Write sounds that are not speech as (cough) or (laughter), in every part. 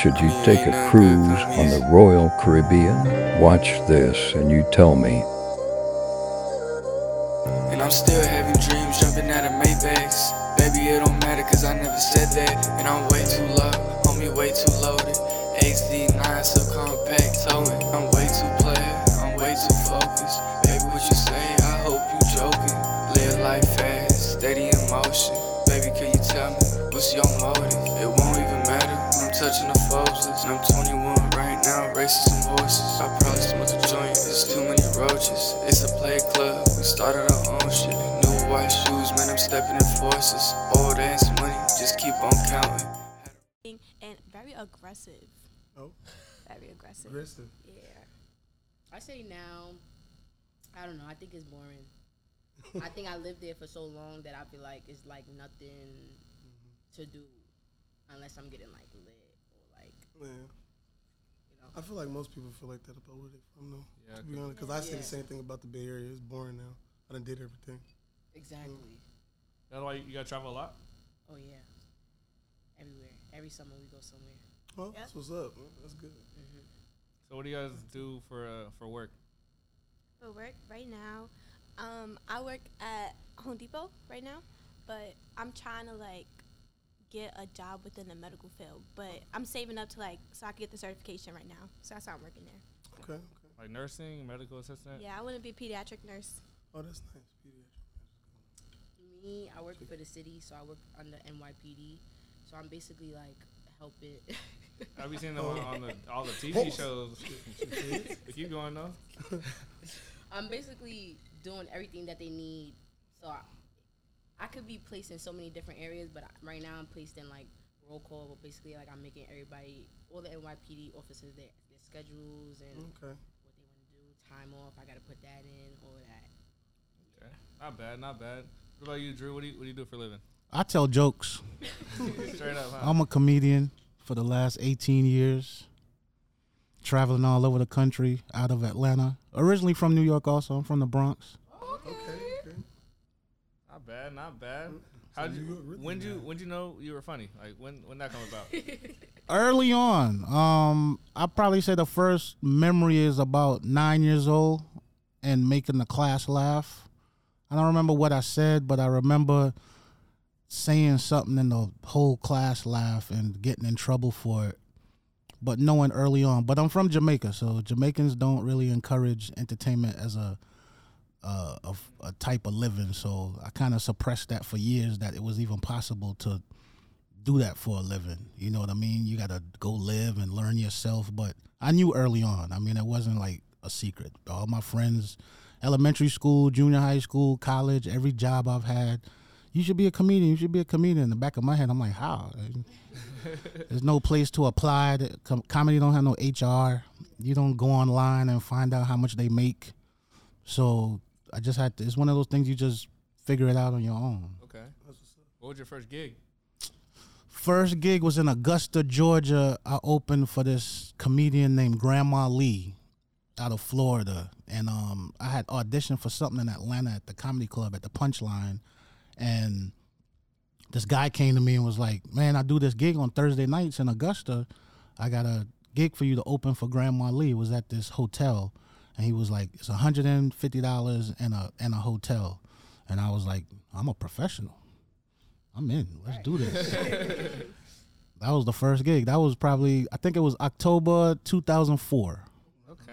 Should you take a cruise on the Royal Caribbean? Watch this and you tell me. And I'm still having dreams, jumping out of Maybachs. Baby, it don't matter, cause I never said that. And I'm way too low, homie, way too loaded. HD9, so compact, towing. I'm way too player, I'm way too focused. Baby, what you say? I hope you joking. Live life fast, steady in motion. Baby, can you tell me what's your motive? It won't even matter I'm touching the I'm 21 right now, racing some horses. I probably smoked a joint, there's too many roaches. It's a play club, we started our own shit. New white shoes, man, I'm stepping in forces. Old ass money, just keep on counting. and very aggressive. Oh, Very aggressive. aggressive. Yeah. I say now, I don't know. I think it's boring. I think I lived there for so long that I feel like it's like nothing (laughs) to do unless I'm getting like lit or like Yeah. you know. I feel like most people feel like that about where they from, though. Yeah, to be honest, because I say Yeah. the same thing about the Bay Area. It's boring now. I done did everything. Exactly. That's why you gotta travel a lot. Oh yeah. Everywhere. Every summer we go somewhere. Well, Yep. that's what's up. That's good. So what do you guys do for uh, for work? For work right now, um, I work at Home Depot right now, but I'm trying to like get a job within the medical field. But I'm saving up to like so I can get the certification right now. So that's how I'm working there. Okay. okay. Like nursing, medical assistant. Yeah, I want to be a pediatric nurse. Oh, that's nice. Pediatric. Me, I work for the city, so I work under the NYPD. So I'm basically like helping. (laughs) Have you seen them (laughs) on, on the all the TV shows? (laughs) Keep going though. I'm basically doing everything that they need. So I, I could be placed in so many different areas, but right now I'm placed in like roll call. But basically, like I'm making everybody, all the NYPD officers, their, their schedules and Okay. what they want to do, time off. I gotta put that in, all that. Okay. Not bad, not bad. What about you, Drew? What do you what do you do for a living? I tell jokes. (laughs) Straight up, huh? I'm a comedian for the last 18 years, traveling all over the country out of Atlanta. Originally from New York, also. I'm from the Bronx. Okay. okay. Not bad, not bad. How would you you when you bad. when you know you were funny? Like when when that come about? (laughs) Early on, um, I probably say the first memory is about nine years old and making the class laugh. I don't remember what I said, but I remember saying something and the whole class laugh and getting in trouble for it. But knowing early on, but I'm from Jamaica, so Jamaicans don't really encourage entertainment as a uh, a, a type of living. So I kind of suppressed that for years that it was even possible to do that for a living. You know what I mean? You got to go live and learn yourself. But I knew early on. I mean, it wasn't like a secret. All my friends, elementary school, junior high school, college, every job I've had, you should be a comedian. You should be a comedian. In the back of my head, I'm like, how? (laughs) There's no place to apply. The comedy don't have no HR. You don't go online and find out how much they make. So I just had to. It's one of those things you just figure it out on your own. Okay. What was your first gig? First gig was in Augusta, Georgia. I opened for this comedian named Grandma Lee out of Florida. And um, I had auditioned for something in Atlanta at the comedy club at the Punchline. And this guy came to me and was like, Man, I do this gig on Thursday nights in Augusta. I got a gig for you to open for Grandma Lee. It was at this hotel. And he was like, It's $150 and a and a hotel. And I was like, I'm a professional. I'm in. Let's do this. (laughs) that was the first gig. That was probably I think it was October 2004. Okay.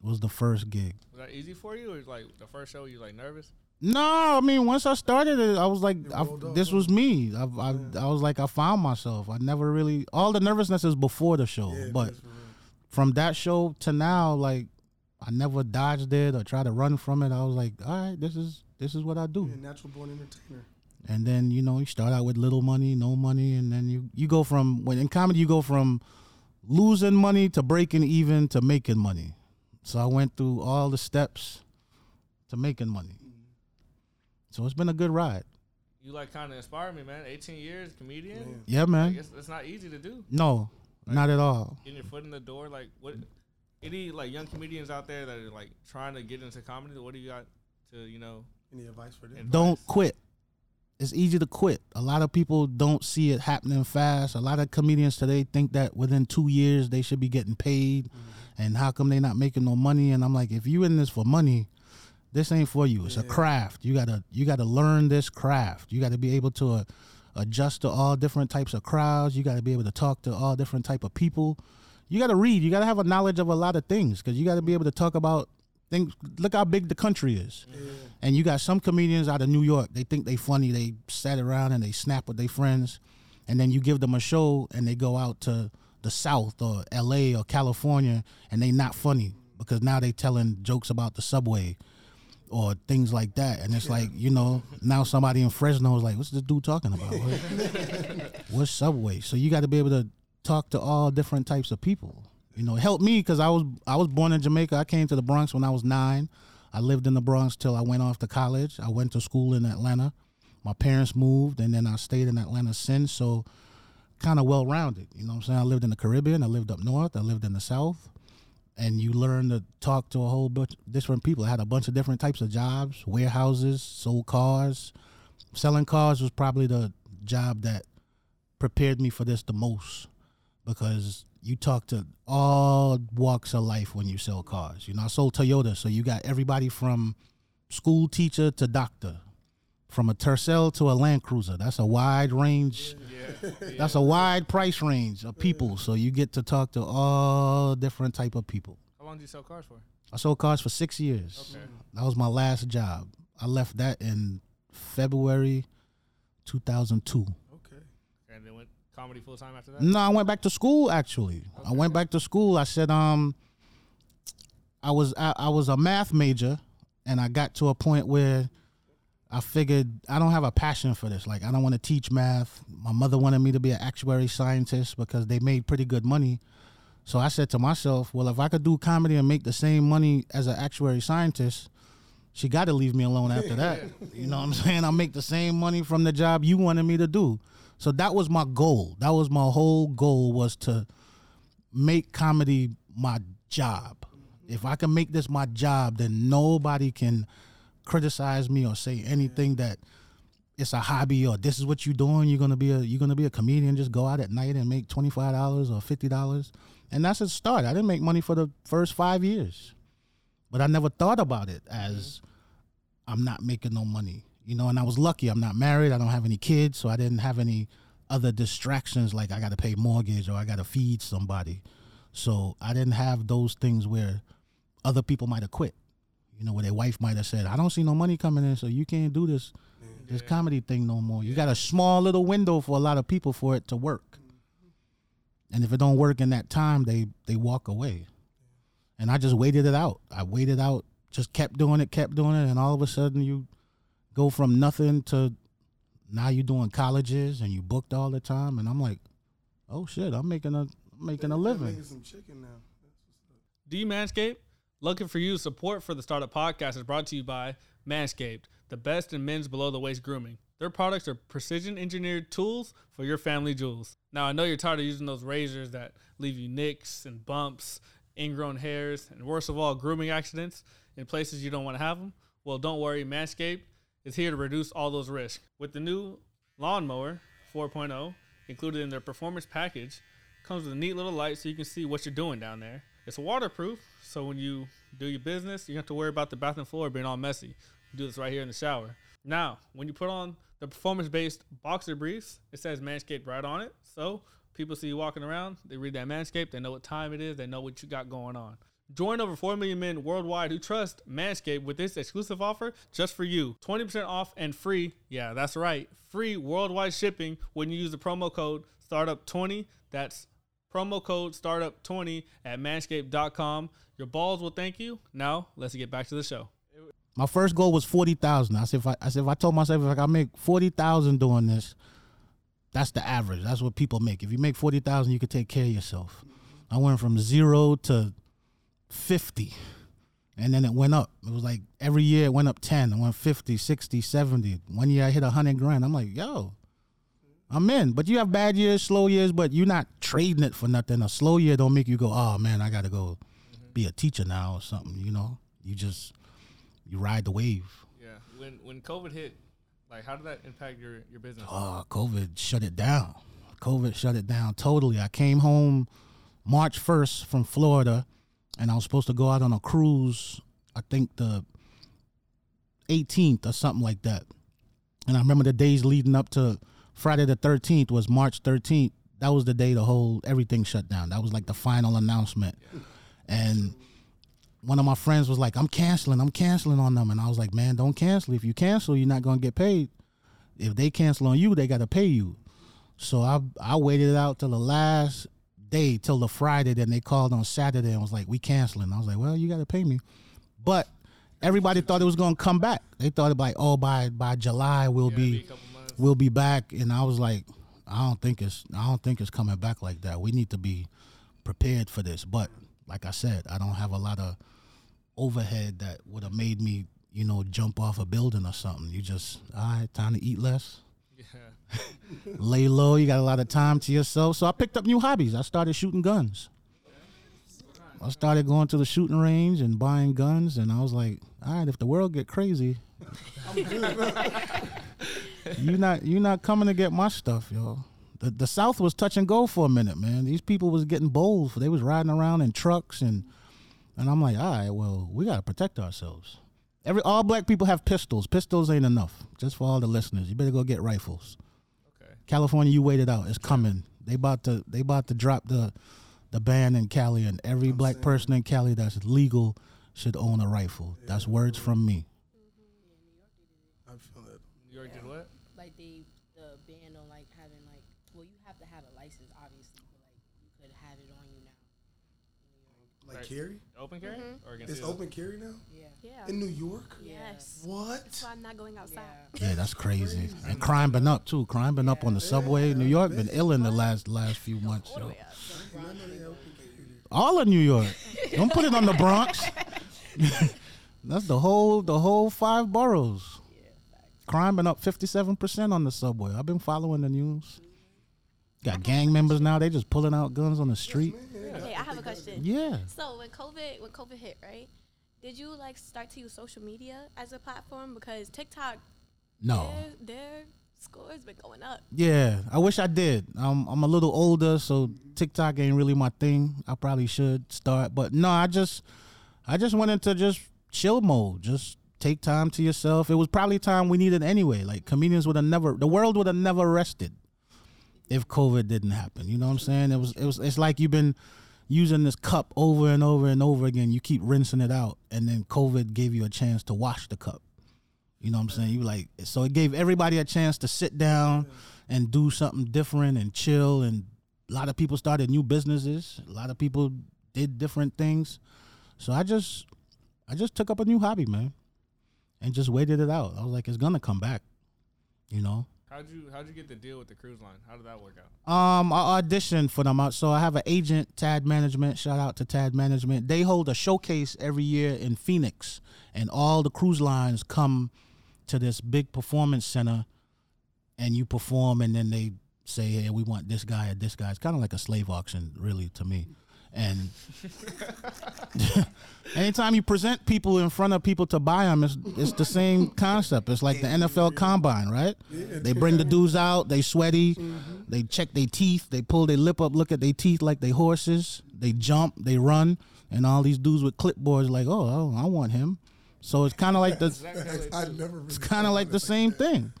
Was the first gig. Was that easy for you, or like the first show? You like nervous? No, I mean once I started it, I was like, I, rolled off, this huh? was me. I, I, I was like, I found myself. I never really all the nervousness is before the show, Yeah, but that's for real. from that show to now, like I never dodged it or tried to run from it. I was like, all right, this is this is what I do. Yeah, natural born entertainer. and then you know you start out with little money no money and then you you go from when in comedy you go from losing money to breaking even to making money so i went through all the steps to making money so it's been a good ride You like kind of inspired me, man. 18 years, comedian. Man. yeah Like, man it's, it's not easy to do. no not at all Getting your foot in the door, like what? Any like young comedians out there that are like trying to get into comedy? What do you got to you know? Any advice for them? advice? don't quit it's easy to quit. A lot of people don't see it happening fast. A lot of comedians today think that within two years they should be getting paid, and how come they not making no money? And I'm like, if you're in this for money, this ain't for you. It's a craft. You gotta you gotta learn this craft. You gotta be able to uh, adjust to all different types of crowds. You gotta be able to talk to all different type of people. You gotta read. You gotta have a knowledge of a lot of things because you gotta be able to talk about things. Look how big the country is. And you got some comedians out of New York. They think they funny. They sat around and they snap with their friends, and then you give them a show and they go out to the South or L.A. or California and they not funny because now they telling jokes about the subway or things like that. And it's like you know now somebody in Fresno is like, what's this dude talking about? What- (laughs) What's subway? So you got to be able to talk to all different types of people. You know, help me because I was I was born in Jamaica. I came to the Bronx when I was nine. I lived in the Bronx till I went off to college. I went to school in Atlanta. My parents moved, and then I stayed in Atlanta since. So, kind of well rounded. You know what I'm saying? I lived in the Caribbean. I lived up north. I lived in the South. And you learn to talk to a whole bunch of different people. I had a bunch of different types of jobs, warehouses, sold cars. Selling cars was probably the job that prepared me for this the most because you talk to all walks of life when you sell cars. You know, I sold Toyota, so you got everybody from school teacher to doctor, from a Tercel to a Land Cruiser. That's a wide range. Yeah. (laughs) That's a wide price range of people. So you get to talk to all different type of people. How long do you sell cars for? I sold cars for six years. Okay. Mm. That was my last job. I left that in February 2002. Okay. And then went comedy full time after that. No, I went back to school actually. I went back to school. I said um I was I, I was a math major and I got to a point where I figured I don't have a passion for this. Like I don't want to teach math. My mother wanted me to be an actuary scientist because they made pretty good money. So I said to myself, well, if I could do comedy and make the same money as an actuary scientist, she got to leave me alone after that. (laughs) You know what I'm saying? I'll make the same money from the job you wanted me to do. So that was my goal. That was my whole goal was to make comedy my job. If I can make this my job, then nobody can criticize me or say anything that it's a hobby or this is what you're doing. You're gonna be a you're gonna be a comedian. Just go out at night and make twenty five dollars or fifty dollars, and that's a start. I didn't make money for the first five years, but I never thought about it as I'm not making no money. You know, and I was lucky. I'm not married. I don't have any kids, so I didn't have any other distractions like I got to pay mortgage or I got to feed somebody. So I didn't have those things where other people might have quit. You know, where their wife might have said, "I don't see no money coming in, so you can't do this this comedy thing no more." You got a small little window for a lot of people for it to work. Mm-hmm. And if it don't work in that time, they they walk away. And I just waited it out. I waited out, just kept doing it, kept doing it, and all of a sudden you go from nothing to now you're doing colleges and you booked all the time and I'm like, "Oh shit, I'm making a I'm making a living." Making some chicken now. Do you Manscaped? Lucky for you, support for the Startup Podcast is brought to you by Manscaped, the best in men's below the waist grooming. Their products are precision engineered tools for your family jewels. Now, I know you're tired of using those razors that leave you nicks and bumps, ingrown hairs, and worst of all, grooming accidents in places you don't want to have them. Well, don't worry, Manscaped is here to reduce all those risks. With the new Lawnmower 4.0 included in their performance package, comes with a neat little light so you can see what you're doing down there. It's waterproof, so when you do your business, you don't have to worry about the bathroom floor being all messy. You do this right here in the shower. Now, when you put on the performance-based boxer briefs, it says Manscaped right on it. So people see you walking around, they read that Manscaped, they know what time it is, they know what you got going on. Join over 4 million men worldwide who trust Manscaped with this exclusive offer just for you. 20% off and free. Yeah, that's right. Free worldwide shipping when you use the promo code STARTUP20. That's promo code STARTUP20 at manscaped.com. Your balls will thank you. Now, let's get back to the show. My first goal was forty thousand. I said, if I, I said if I told myself if I make forty thousand doing this, that's the average. That's what people make. If you make forty thousand, you could take care of yourself. I went from zero to fifty, and then it went up. It was like every year it went up ten. I went 50, 60, 70. One year I hit hundred grand. I'm like, yo, I'm in. But you have bad years, slow years, but you're not trading it for nothing. A slow year don't make you go, oh man, I got to go be a teacher now or something. You know, you just you ride the wave. Yeah, when when COVID hit Like, how did that impact your your business? Uh, COVID shut it down. COVID shut it down totally. I came home March 1st from Florida and I was supposed to go out on a cruise, I think the 18th or something like that. And I remember the days leading up to Friday the 13th was March 13th. That was the day the whole everything shut down. That was like the final announcement. And one of my friends was like, I'm canceling, I'm canceling on them. And I was like, man, don't cancel. If you cancel, you're not going to get paid. If they cancel on you, they got to pay you. So I I waited it out till the last day, till the Friday. Then they called on Saturday and was like, we canceling. I was like, well, you got to pay me. But everybody thought it was going to come back. They thought like, oh, by by July we'll Yeah, be months. we'll be back. And I was like, I don't think it's I don't think it's coming back like that. We need to be prepared for this. But like I said, I don't have a lot of overhead that would have made me, you know, jump off a building or something. You just, all right, time to eat less, Yeah. Lay low. You got a lot of time to yourself. So I picked up new hobbies. I started shooting guns. I started going to the shooting range and buying guns, and I was like, all right, if the world get crazy, (laughs) you not you not coming to get my stuff, yo. The the South was touch and go for a minute, man. These people was getting bold. They was riding around in trucks and and I'm like, all right, well, we gotta protect ourselves. Every all black people have pistols. Pistols ain't enough. Just for all the listeners, you better go get rifles. Okay. California, you waited out. It's coming. They about to they about to drop the the ban in Cali, and every black person in Cali that's legal should own a rifle. That's words from me. I feel that. New York did what? Like they the ban on like having like well you have to have a license obviously, but like you could have it on you now. Like Right. carry? Open carry mm-hmm. or It's open carry now? Yeah. Yeah. In New York? Yes. What? That's why I'm not going outside. Yeah. Yeah, that's crazy. And crime been up too. Crime been up on the subway. New York been ill in the last last few months. All the Yo. Oh, way. All of New York. Don't put it on the Bronx. (laughs) that's the whole the whole five boroughs. Crime been up fifty seven percent on the subway. I've been following the news. Got gang members now. They just pulling out guns on the street. Okay, I have a question. Yeah. So when COVID when COVID hit, right? Did you like start to use social media as a platform because TikTok No. their, their scores been going up. Yeah, I wish I did. I'm I'm a little older, so TikTok ain't really my thing. I probably should start, but no, I just I just went into just chill mode. Just take time to yourself. It was probably time we needed anyway. Like comedians would have never, the world would have never rested if COVID didn't happen. You know what I'm saying? It was it was it's like you've been using this cup over and over and over again. You keep rinsing it out, and then COVID gave you a chance to wash the cup. You know what I'm saying? You like so it gave everybody a chance to sit down and do something different and chill. And a lot of people started new businesses. A lot of people did different things. So I just I just took up a new hobby, man, and just waited it out. I was like, it's gonna come back. You know. How'd you how'd you get the deal with the cruise line? How did that work out? Um, I auditioned for them. Uh, So I have an agent, Tad Management. Shout out to Tad Management. They hold a showcase every year in Phoenix, and all the cruise lines come to this big performance center, and you perform, and then they say, "Hey, we want this guy or this guy." It's kind of like a slave auction, really, to me. And (laughs) anytime you present people in front of people to buy them, it's, it's the same concept. It's like the NFL Combine, right? They bring the dudes out, they sweaty, they check their teeth, they pull their lip up, look at their teeth like they horses, they jump, they run, and all these dudes with clipboards like, oh, oh I want him. So it's kind of like the it's kind of like the same thing.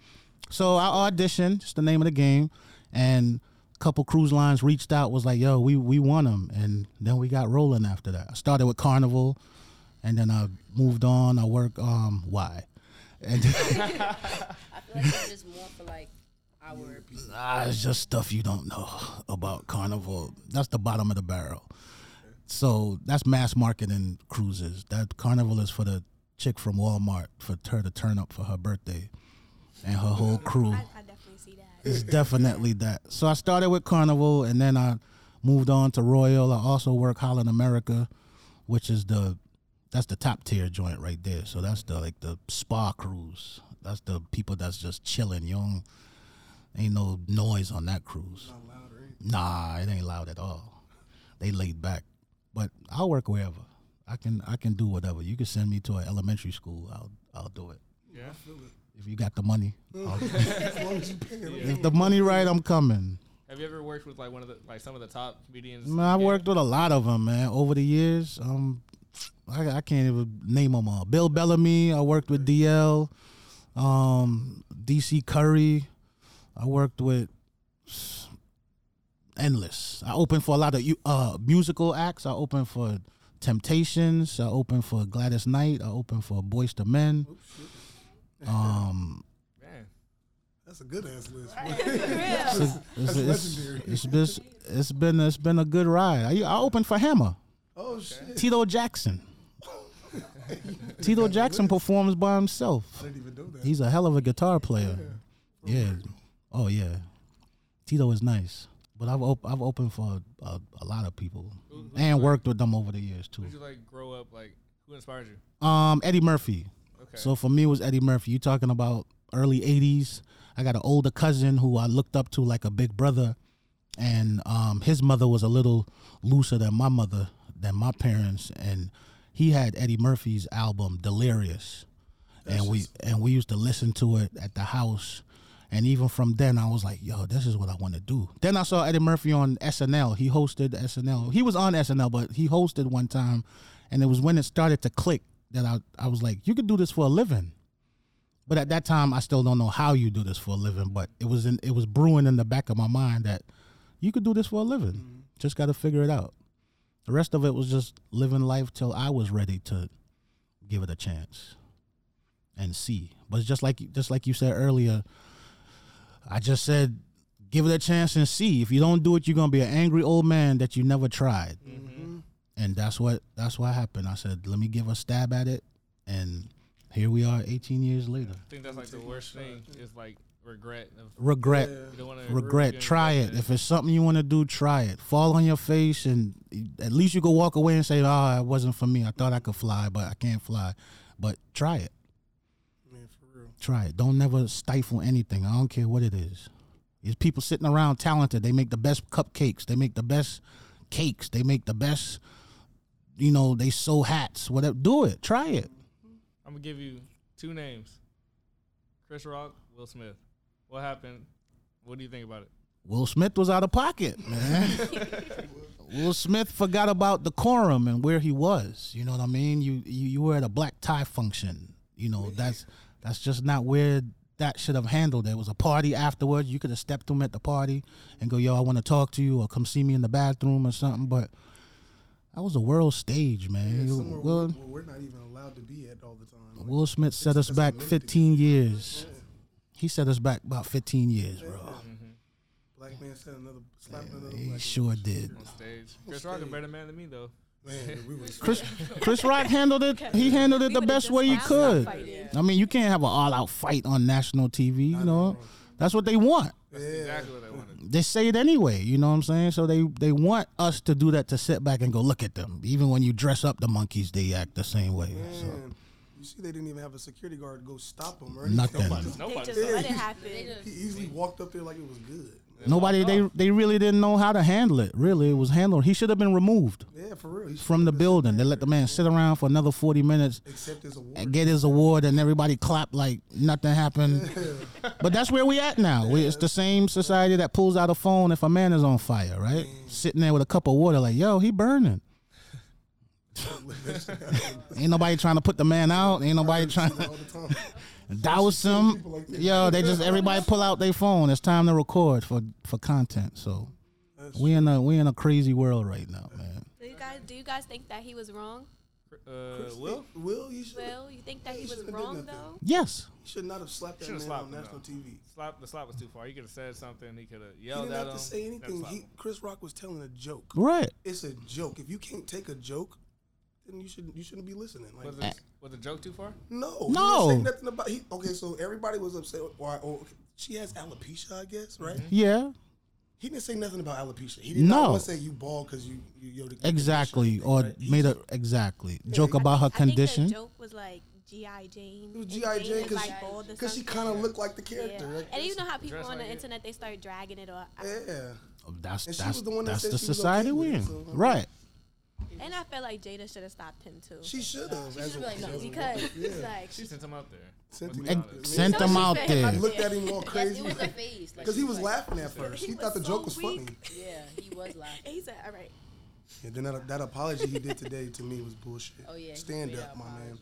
So I auditioned, it's the name of the game, and couple cruise lines reached out, was like, "Yo, we we want them," and then we got rolling after that. I started with Carnival, and then I moved on. I work um why, and (laughs) I feel (laughs) like it's just more for like our people. ah, it's just stuff you don't know about Carnival. That's the bottom of the barrel. So that's mass marketing cruises. That Carnival is for the chick from Walmart for her to turn up for her birthday, and her whole crew. I, I definitely see that. It's definitely that. So I started with Carnival, and then I moved on to Royal. I also work Holland America, which is the that's the top tier joint right there. So that's the like the spa cruise. That's the people that's just chilling. You don't, ain't no noise on that cruise. Nah, it ain't loud at all. They laid back. But I'll work wherever. I can I can do whatever. You can send me to an elementary school. I'll I'll do it. Yeah. If you got the money, (laughs) as long as you pay it. if the money right, I'm coming. Have you ever worked with like one of the like some of the top comedians? Man, I Yeah. worked with a lot of them, man, over the years. Um, I, I can't even name them all. Bill Bellamy. I worked with DL. Um, DC Curry. I worked with endless. I opened for a lot of you- uh musical acts. I opened for Temptations. I opened for Gladys Knight. I opened for Boyz II Men. Um, Man, That's a good ass list. (laughs) it's, it's, That's it's, legendary. it's been it's been it's been a good ride. I, I opened for Hammer. oh shit! (laughs) Tito Jackson. (laughs) Tito Jackson performs by himself. I didn't even know that. He's a hell of a guitar player. Yeah. Oh yeah. Tito is nice. But I've op- I've opened for a, a, a lot of people Who- who and like- worked with them over the years too. Who did you like grow up like? Who inspired you? Um, Eddie Murphy. Okay. So for me, it was Eddie Murphy. You talking about early '80s? I got an older cousin who I looked up to like a big brother, and um, his mother was a little looser than my mother, than my parents, and he had Eddie Murphy's album Delirious, and we and we used to listen to it at the house. And even from then, I was like, "Yo, this is what I want to do." Then I saw Eddie Murphy on SNL. He hosted SNL. He was on SNL, but he hosted one time, and it was when it started to click that I I was like, "You could do this for a living." But at that time, I still don't know how you do this for a living. But it was in it was brewing in the back of my mind that you could do this for a living. Just got to figure it out. The rest of it was just living life till I was ready to give it a chance and see. But just like just like you said earlier, I just said give it a chance and see. If you don't do it, you're gonna be an angry old man that you never tried. Mm-hmm. And that's what that's what happened. I said, let me give a stab at it, and here we are, 18 years later. I think that's like the worst thing is like regret. Of, Regret, you don't want to regret. Try it. If it's something you want to do, try it. Fall on your face, and at least you can walk away and say, "Ah, it wasn't for me. I thought I could fly, but I can't fly." But try it. Man, for real. Try it. Don't never stifle anything. I don't care what it is. There's people sitting around talented. They make the best cupcakes. They make the best cakes. They make the best. You know, they sew hats. Whatever. Do it. Try it. I'm gonna give you two names: Chris Rock, Will Smith. What happened? What do you think about it? Will Smith was out of pocket, man. (laughs) Will Smith forgot about decorum and where he was. You know what I mean? You you, you were at a black tie function. You know that's that's just not where that should have handled. There was a party afterwards. You could have stepped to him at the party and go, "Yo, I want to talk to you," or "Come see me in the bathroom" or something. But that was a world stage, man. Yeah, You- somewhere Will, where, where we're not even allowed to be at all the time. Like, Will Smith set us back 15 years. He set us back about 15 years, bro. Black man said another slap another. He black sure man. did. On stage, Chris Rock a better man than me though. Man, we (laughs) was Chris (laughs) Chris Rock handled it. He handled it the best way he could. I mean, you can't have an all-out fight on national TV. You know, that's what they want. That's exactly what I wanted. They say it anyway. You know what I'm saying? So they they want us to do that to sit back and go look at them. Even when you dress up the monkeys, they act the same way. So you see, they didn't even have a security guard go stop him or anything. nothing. They Nobody. just let it happen. He easily walked up there like it was good. Nobody. They they really didn't know how to handle it. Really, it was handled. He should have been removed Yeah, for real. From the building. They let the man sit around for another 40 minutes. accept his award. and get his award and everybody clap like nothing happened. (laughs) but that's where we at now. We, it's the same society that pulls out a phone if a man is on fire, right? Sitting there with a cup of water, like, yo, he burning. (laughs) (laughs) Ain't nobody trying to put the man out. Ain't nobody trying all to the douse him. Yo, they just everybody pull out their phone. It's time to record for for content. So we in a we in a crazy world right now, man. Do you guys do you guys think that he was wrong? Uh, Will? Will, you should, Will, you think that he He was shouldn't have wrong though? Yes, he should not have slapped that man slapped on him, national though. TV. Slap the slap was too far. He could have said something. He could have yelled He yelled didn't at have him. to say anything. He. Chris Rock was telling a joke. right. It's a joke. If you can't take a joke, then you should you shouldn't be listening. Like, Was, it, uh, was the joke too far? no, No. He nothing about. He, okay, so everybody was upset. Why? Oh, okay. she has alopecia, I guess, right? Mm-hmm. Yeah, He didn't say nothing about alopecia. He did No. not want to say you bald because you you you're the exactly. condition, Or right? Made a just- exactly joke about her I think condition. the joke was like GI Jane. It was G.I. Jane because like bald or she kind of looked like the character. Yeah. Right? And you know how people on the like it. internet they start dragging it or Yeah. Oh, that's And she that's was the one that that's said the society okay we're in, so, I mean- right? And I felt like Jada should have stopped him too. She should have. She should've been like, no, because yeah. like She sent him out there. Sent him- And sent him out sent him there. out He looked at him all Yes, crazy it was the face. Like, because he was like- laughing at first. He, He thought the joke so was weak. funny. Yeah, he was laughing. (laughs) he said, "All right." And then that, that apology he did today to me was bullshit. Oh yeah, Stand up, my man.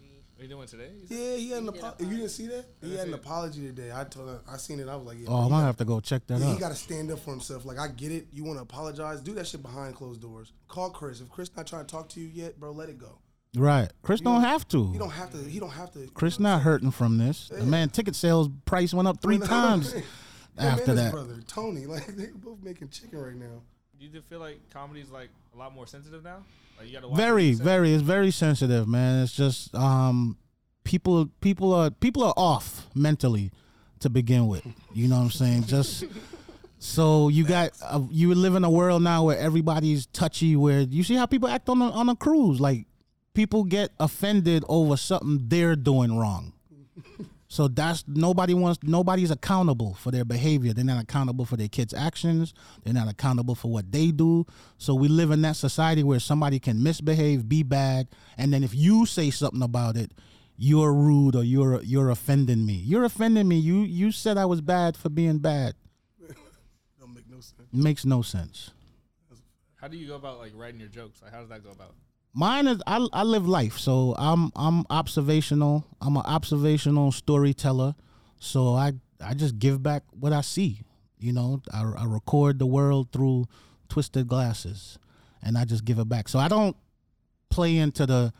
Apology. What are you doing today? Yeah, he had an He apology. You didn't see that? He had an apology today. I told him, I seen it. I was like, yeah, Oh, I he might got- have to go check that Yeah, he got to stand up for himself. Like I get it. You want to apologize? Do that shit behind closed doors. Call Chris. If Chris not trying to talk to you yet, bro, let it go. Right. Chris don't don't- have to. You don't have to. He don't have to. Chris not hurting from this. The man ticket sales price went up three (laughs) times after that. brother Tony, (laughs) like they both making chicken right now. Do you feel like comedy's like a lot more sensitive now? Like you gotta watch Very, what you say? very. It's very sensitive, man. It's just um, people, people are people are off mentally to begin with. You know what I'm saying? Just (laughs) so you got uh, you live in a world now where everybody's touchy. Where you see how people act on a, on a cruise, like people get offended over something they're doing wrong. So that's nobody wants. Nobody's accountable for their behavior. They're not accountable for their kids' actions. They're not accountable for what they do. So we live in that society where somebody can misbehave, be bad, and then if you say something about it, you're rude or you're you're offending me. You're offending me. You you said I was bad for being bad. Don't make no sense. makes no sense. How do you go about like writing your jokes? Like how does that go about? Mine is I, I live life, so I'm I'm observational. I'm an observational storyteller. So I I just give back what I see. You know, I, I record the world through twisted glasses, and I just give it back. So I don't play into the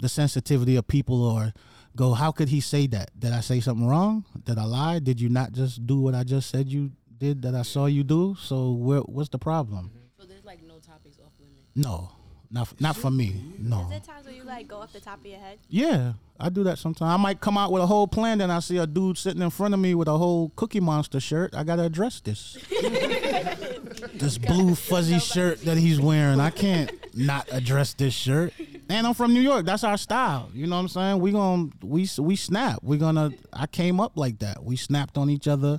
the sensitivity of people or go, how could he say that? Did I say something wrong? Did I lie? Did you not just do what I just said you did that I saw you do? So where, what's the problem? So there's like no topics off limit. No, not not for me. No. Is there times where you like go off the top of your head? Yeah, I do that sometimes. I might come out with a whole plan, then I see a dude sitting in front of me with a whole Cookie Monster shirt. I gotta address this. (laughs) this blue fuzzy shirt that he's wearing. I can't not address this shirt. And I'm from New York. That's our style. You know what I'm saying? We gon' we we snap. We gonna. I came up like that. We snapped on each other.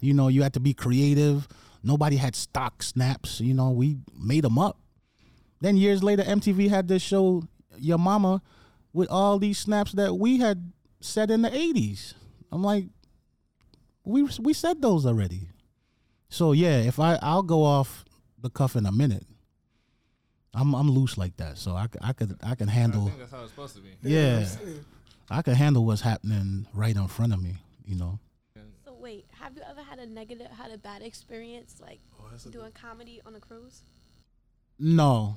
You know, you had to be creative. Nobody had stock snaps. You know, we made them up. Then years later, MTV had this show, Your Mama, with all these snaps that we had said in the '80s. I'm like, we we said those already. So yeah, if I I'll go off the cuff in a minute. I'm I'm loose like that, so I, I could I can I handle. think that's how it's supposed to be. Yeah, I can handle what's happening right in front of me. You know. So wait, have you ever had a negative, had a bad experience like Oh, that's a doing comedy on a cruise? No,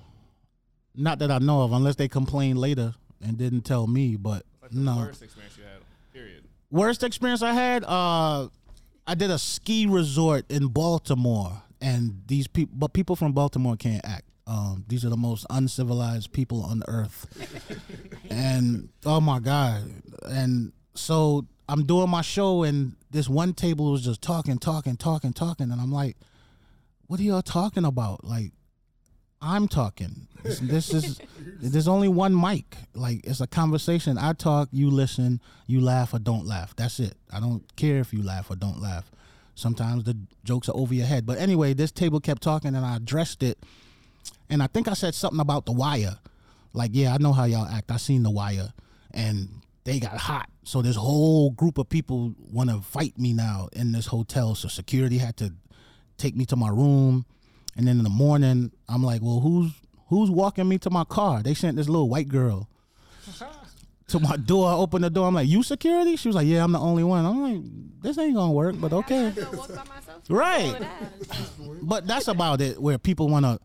not that I know of, unless they complain later and didn't tell me. But Like no. worst experience you had. Period. Worst experience I had, uh, I did a ski resort in Baltimore, and these people, but people from Baltimore can't act. Um, these are the most uncivilized people on earth, (laughs) and oh my god! And so I'm doing my show, and this one table was just talking, talking, talking, talking, and I'm like, "What are y'all talking about?" Like, I'm talking. This, this is (laughs) there's only one mic. Like it's a conversation. I talk, you listen, you laugh or don't laugh. That's it. I don't care if you laugh or don't laugh. Sometimes the jokes are over your head. But anyway, this table kept talking and I addressed it. And I think I said something about the wire. Like, yeah, I know how y'all act. I seen the wire. And they got hot. So this whole group of people want to fight me now in this hotel. So security had to take me to my room. And then in the morning, I'm like, well, who's who's walking me to my car? They sent this little white girl to my door. I opened the door. I'm like, you security? She was like, yeah, I'm the only one. I'm like, this ain't gonna work, but okay. I walk by myself. Right. All of that. But that's about it. Where people want to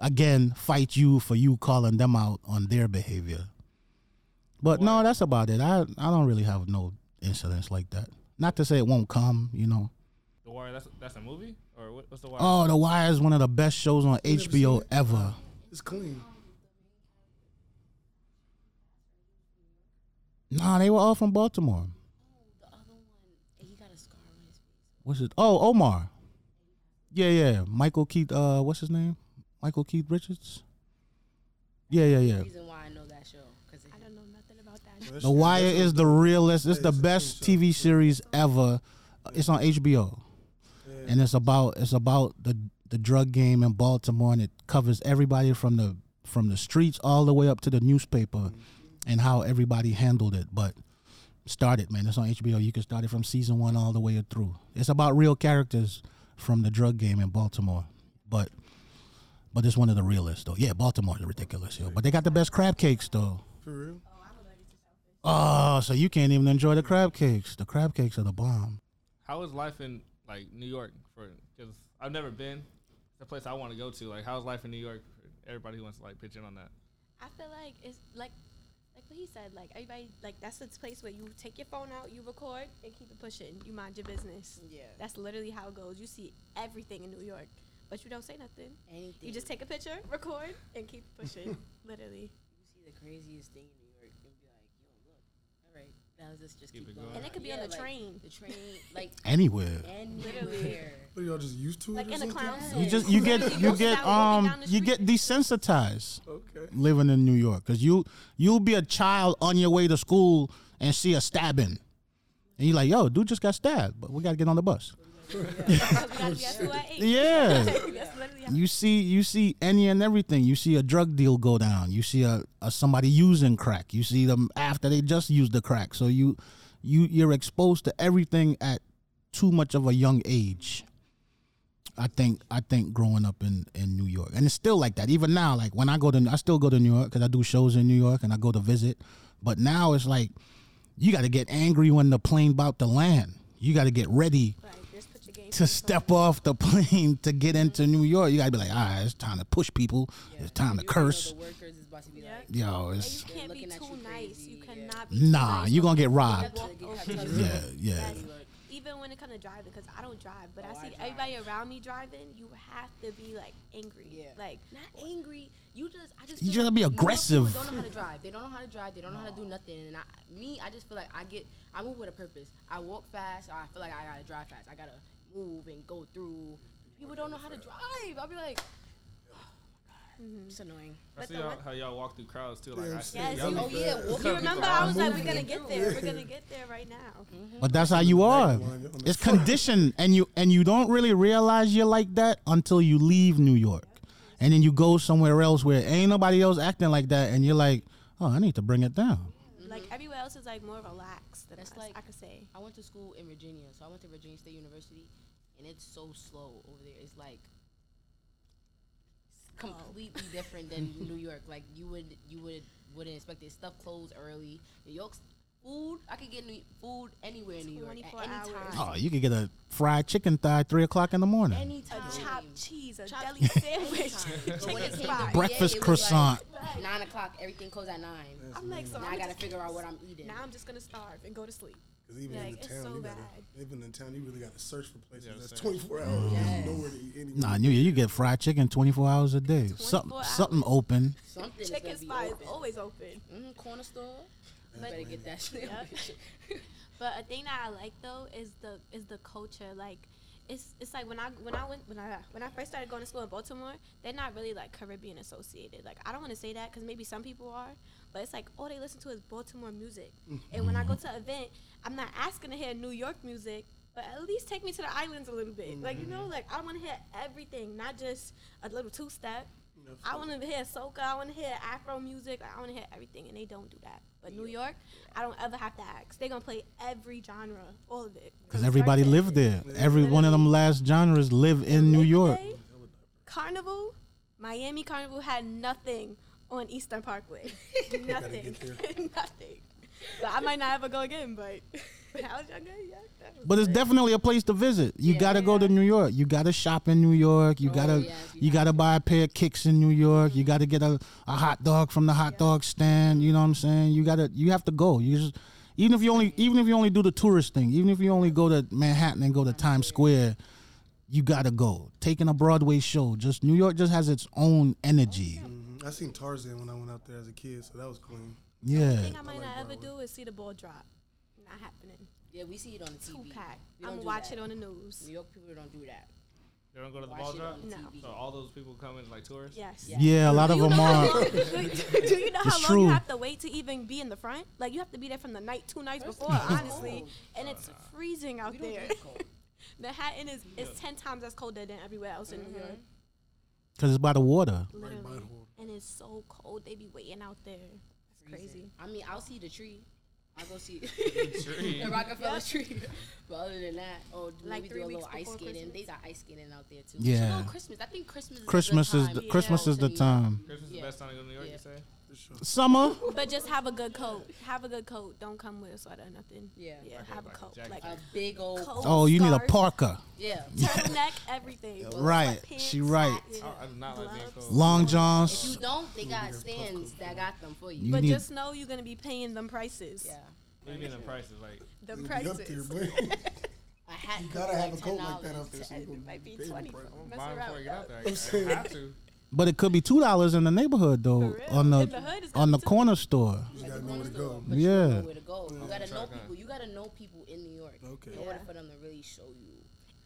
again fight you for you calling them out on their behavior. But no, that's about it. I I don't really have no incidents like that. Not to say it won't come, you know. The Wire. That's that's a movie or what, what's the Wire? Oh, The Wire is one of the best shows on HBO ever. It's clean. Nah, they were all from Baltimore. The other one, he got a scar on his face. What's it? Oh, Omar. Yeah, yeah. Michael Keith. Uh, what's his name? Michael Keith Richards. Yeah, yeah, yeah. Reason why I know that show because I don't know nothing about that. The Wire is the realest. It's the best TV series ever. It's on HBO, and it's about it's about the the drug game in Baltimore, and it covers everybody from the from the streets all the way up to the newspaper, and how everybody handled it. But start it, man. It's on HBO. You can start it from season one all the way through. It's about real characters from the drug game in Baltimore, but but it's one of the realest though. Yeah, Baltimore is ridiculous, yo. But they got the best crab cakes though. For real? Oh, so you can't even enjoy the crab cakes. The crab cakes are the bomb. How is life in like New York? For because I've never been. It's a place I want to go to. Like, how's life in New York? For everybody who wants to like pitch in on that. I feel like it's like like what he said. Like everybody, like that's the place where you take your phone out, you record, and keep it pushing. You mind your business. Yeah. That's literally how it goes. You see everything in New York, but you don't say nothing. Anything. You just take a picture, record, and keep pushing. (laughs) literally. You see the craziest thing in New York and be like, yo, look. All right. Now just Keep keep, going. going. And it could be on the like, train. The train, like (laughs) Anywhere. anywhere. (laughs) What are y'all just used to it? Like in a clown. You just you get you get um you get desensitized Okay. living in New York because you you'll be a child on your way to school and see a stabbing, and you're like, yo, dude just got stabbed, but we gotta get on the bus. Because (laughs) we gotta be at school at eight. Yeah. You see, you see any and everything. You see a drug deal go down. You see a, a somebody using crack. You see them after they just used the crack. So you, you you're exposed to everything at too much of a young age. I think I think growing up in in New York, and it's still like that. Even now, like when I go to, I still go to New York because I do shows in New York and I go to visit. But now it's like you got to get angry when the plane about to land. You got to get ready Right, to step off the (laughs) plane to get into New York. You gotta be like, all right, it's time to push people. Yeah. It's time to You already know curse. The workers is about to be like, Yo, And it's you can't be looking too nice. You yeah. cannot be nah, nice. you gonna get robbed. walk You over have to (laughs) to get them. Yeah, yeah. Even when it comes to driving, because I don't drive, but Oh, I I see drive. everybody around me driving. You have to be like angry. Yeah. Like not angry. You just, I just. You feel gotta like be New York people aggressive. Don't know how to drive. They don't know how to drive. They don't know how to do nothing. And I, me, I just feel like I get, I move with a purpose. I walk fast. Or I feel like I gotta drive fast. I gotta move and go through. People don't know how to drive. I'll be like, mm-hmm. it's annoying. I But see y'all, how y'all walk through crowds too. Like Yeah, I see Yes, y'all oh yeah, it's you remember, crowds. I was like, we're gonna get there. We're gonna get there right now. Mm-hmm. But that's how you are. It's conditioned, and you and you don't really realize you're like that until you leave New York, and then you go somewhere else where ain't nobody else acting like that, and you're like, oh, I need to bring it down. Mm-hmm. Like everywhere else is like more relaxed. Than That's us, like- I could say. I went to school in Virginia, so I went to Virginia State University, and it's so slow over there. It's like it's completely different than (laughs) New York. Like you would you would wouldn't expect it. Stuff closed early. New York's food. I could get new, food anywhere in New York at any hours. time. Oh, you could get a fried chicken thigh three o'clock in the morning. Anytime. A chopped cheese, a Chopped- deli sandwich, Anytime. (laughs) But when it chicken spot. Breakfast it was croissant. Like nine o'clock. Everything closed at nine. I'm like, so Now I'm I gotta figure out what I'm eating. Now I'm just gonna starve and go to sleep. Because even Like, in the it's town, so you gotta, bad. even in town, you really got to search for places Yeah, that's 24 hours. Yes. There's nowhere to eat anywhere. Nah, New Year, you get fried chicken 24 hours a day. Something, 24 something open. Something Chicken gonna spot is always open. Mm, corner store. You But- better get that shit. Yep. But a thing that I like though is the is the culture. Like it's it's like when I when I went when I when I first started going to school in Baltimore, they're not really like Caribbean associated. Like I don't want to say that because maybe some people are, but it's like all they listen to is Baltimore music. Mm-hmm. And when I go to an event, I'm not asking to hear New York music. But at least take me to the islands a little bit. Like, you know, mm-hmm. like I want to hear everything, not just a little two step. I want to hear soca. I want to hear Afro music. Like, I want to hear everything, and they don't do that. But New York, I don't ever have to ask. They're gonna play every genre, all of it. Because everybody start lived end. there. Every one of them last genres live in New York. Day, Carnival, Miami Carnival had nothing on Eastern Parkway. (laughs) nothing. (laughs) nothing. So I might not ever go again, but (laughs) (laughs) when I was younger, yeah. that was But it's definitely a place to visit. You Yeah. gotta go to New York. You gotta shop in New York. You Oh, gotta yes, you you gotta buy a pair of kicks in New York. You gotta get a, a hot dog from the hot dog stand. You know what I'm saying? You gotta you have to go. You just even if you only even if you only do the tourist thing, even if you only go to Manhattan and go to Times Square, you gotta go. Taking a Broadway show, just New York just has its own energy. Mhm. I seen Tarzan when I went out there as a kid, so that was clean. The Yeah. thing I might like not ever do is see the ball drop. Not happening. Yeah, we see it on the TV. Two pack. I'm don't gonna watch that. it on the news. New York people don't do that. They don't go to the ball it drop. No. So all those people come in like tourists. Yes. Yeah. Yeah, a lot Do of them are. long- (laughs) do you know how long true. you have to wait to even be in the front? Like you have to be there from the night, two nights First before, of all, it's honestly, and it's freezing out We don't there. drink cold. (laughs) Manhattan is is ten times as colder than everywhere else in New York. Mm-hmm. Cause it's by the water. Literally. butthole. and it's so cold. They be waiting out there. It's crazy. I mean, I'll see the tree. I'll go see tree. (laughs) the Rockefeller tree. But other than that, oh, or Like maybe three do a little ice before skating. They got ice skating out there too. Yeah. We should Christmas. I think Christmas. Is Christmas a is good the time. Christmas Yeah. is the time. Christmas is Yeah. the best time to go to New York. Yeah. You say? Summer. But just have a good coat. Have a good coat. Don't come with a sweater or nothing. Yeah. Yeah, Okay, have a like a coat. jacket. Like A big old. coat, Oh, you need a parka. Yeah. (laughs) turtleneck, everything. Right. Sweatpants, She right. hat, yeah. I, I not like being Gloves. Long If johns. you don't, they got stands that got them for you. You But need- just know you're gonna be paying them prices. Yeah. What do you mean the prices? Like, The You'll be up prices. there, boy. (laughs) A hat. You could gotta have a coat like that $10. out there. So you It gonna might be pay the 20 price. I'm mess buying around before you with get out there. I, saying. Have to. But it could be two dollars in the neighborhood though, For on the the on the up corner store. You gotta know where to go. But you Yeah. know where to go. You gotta know people. You gotta know people in New York. Okay. In order for them to really show you.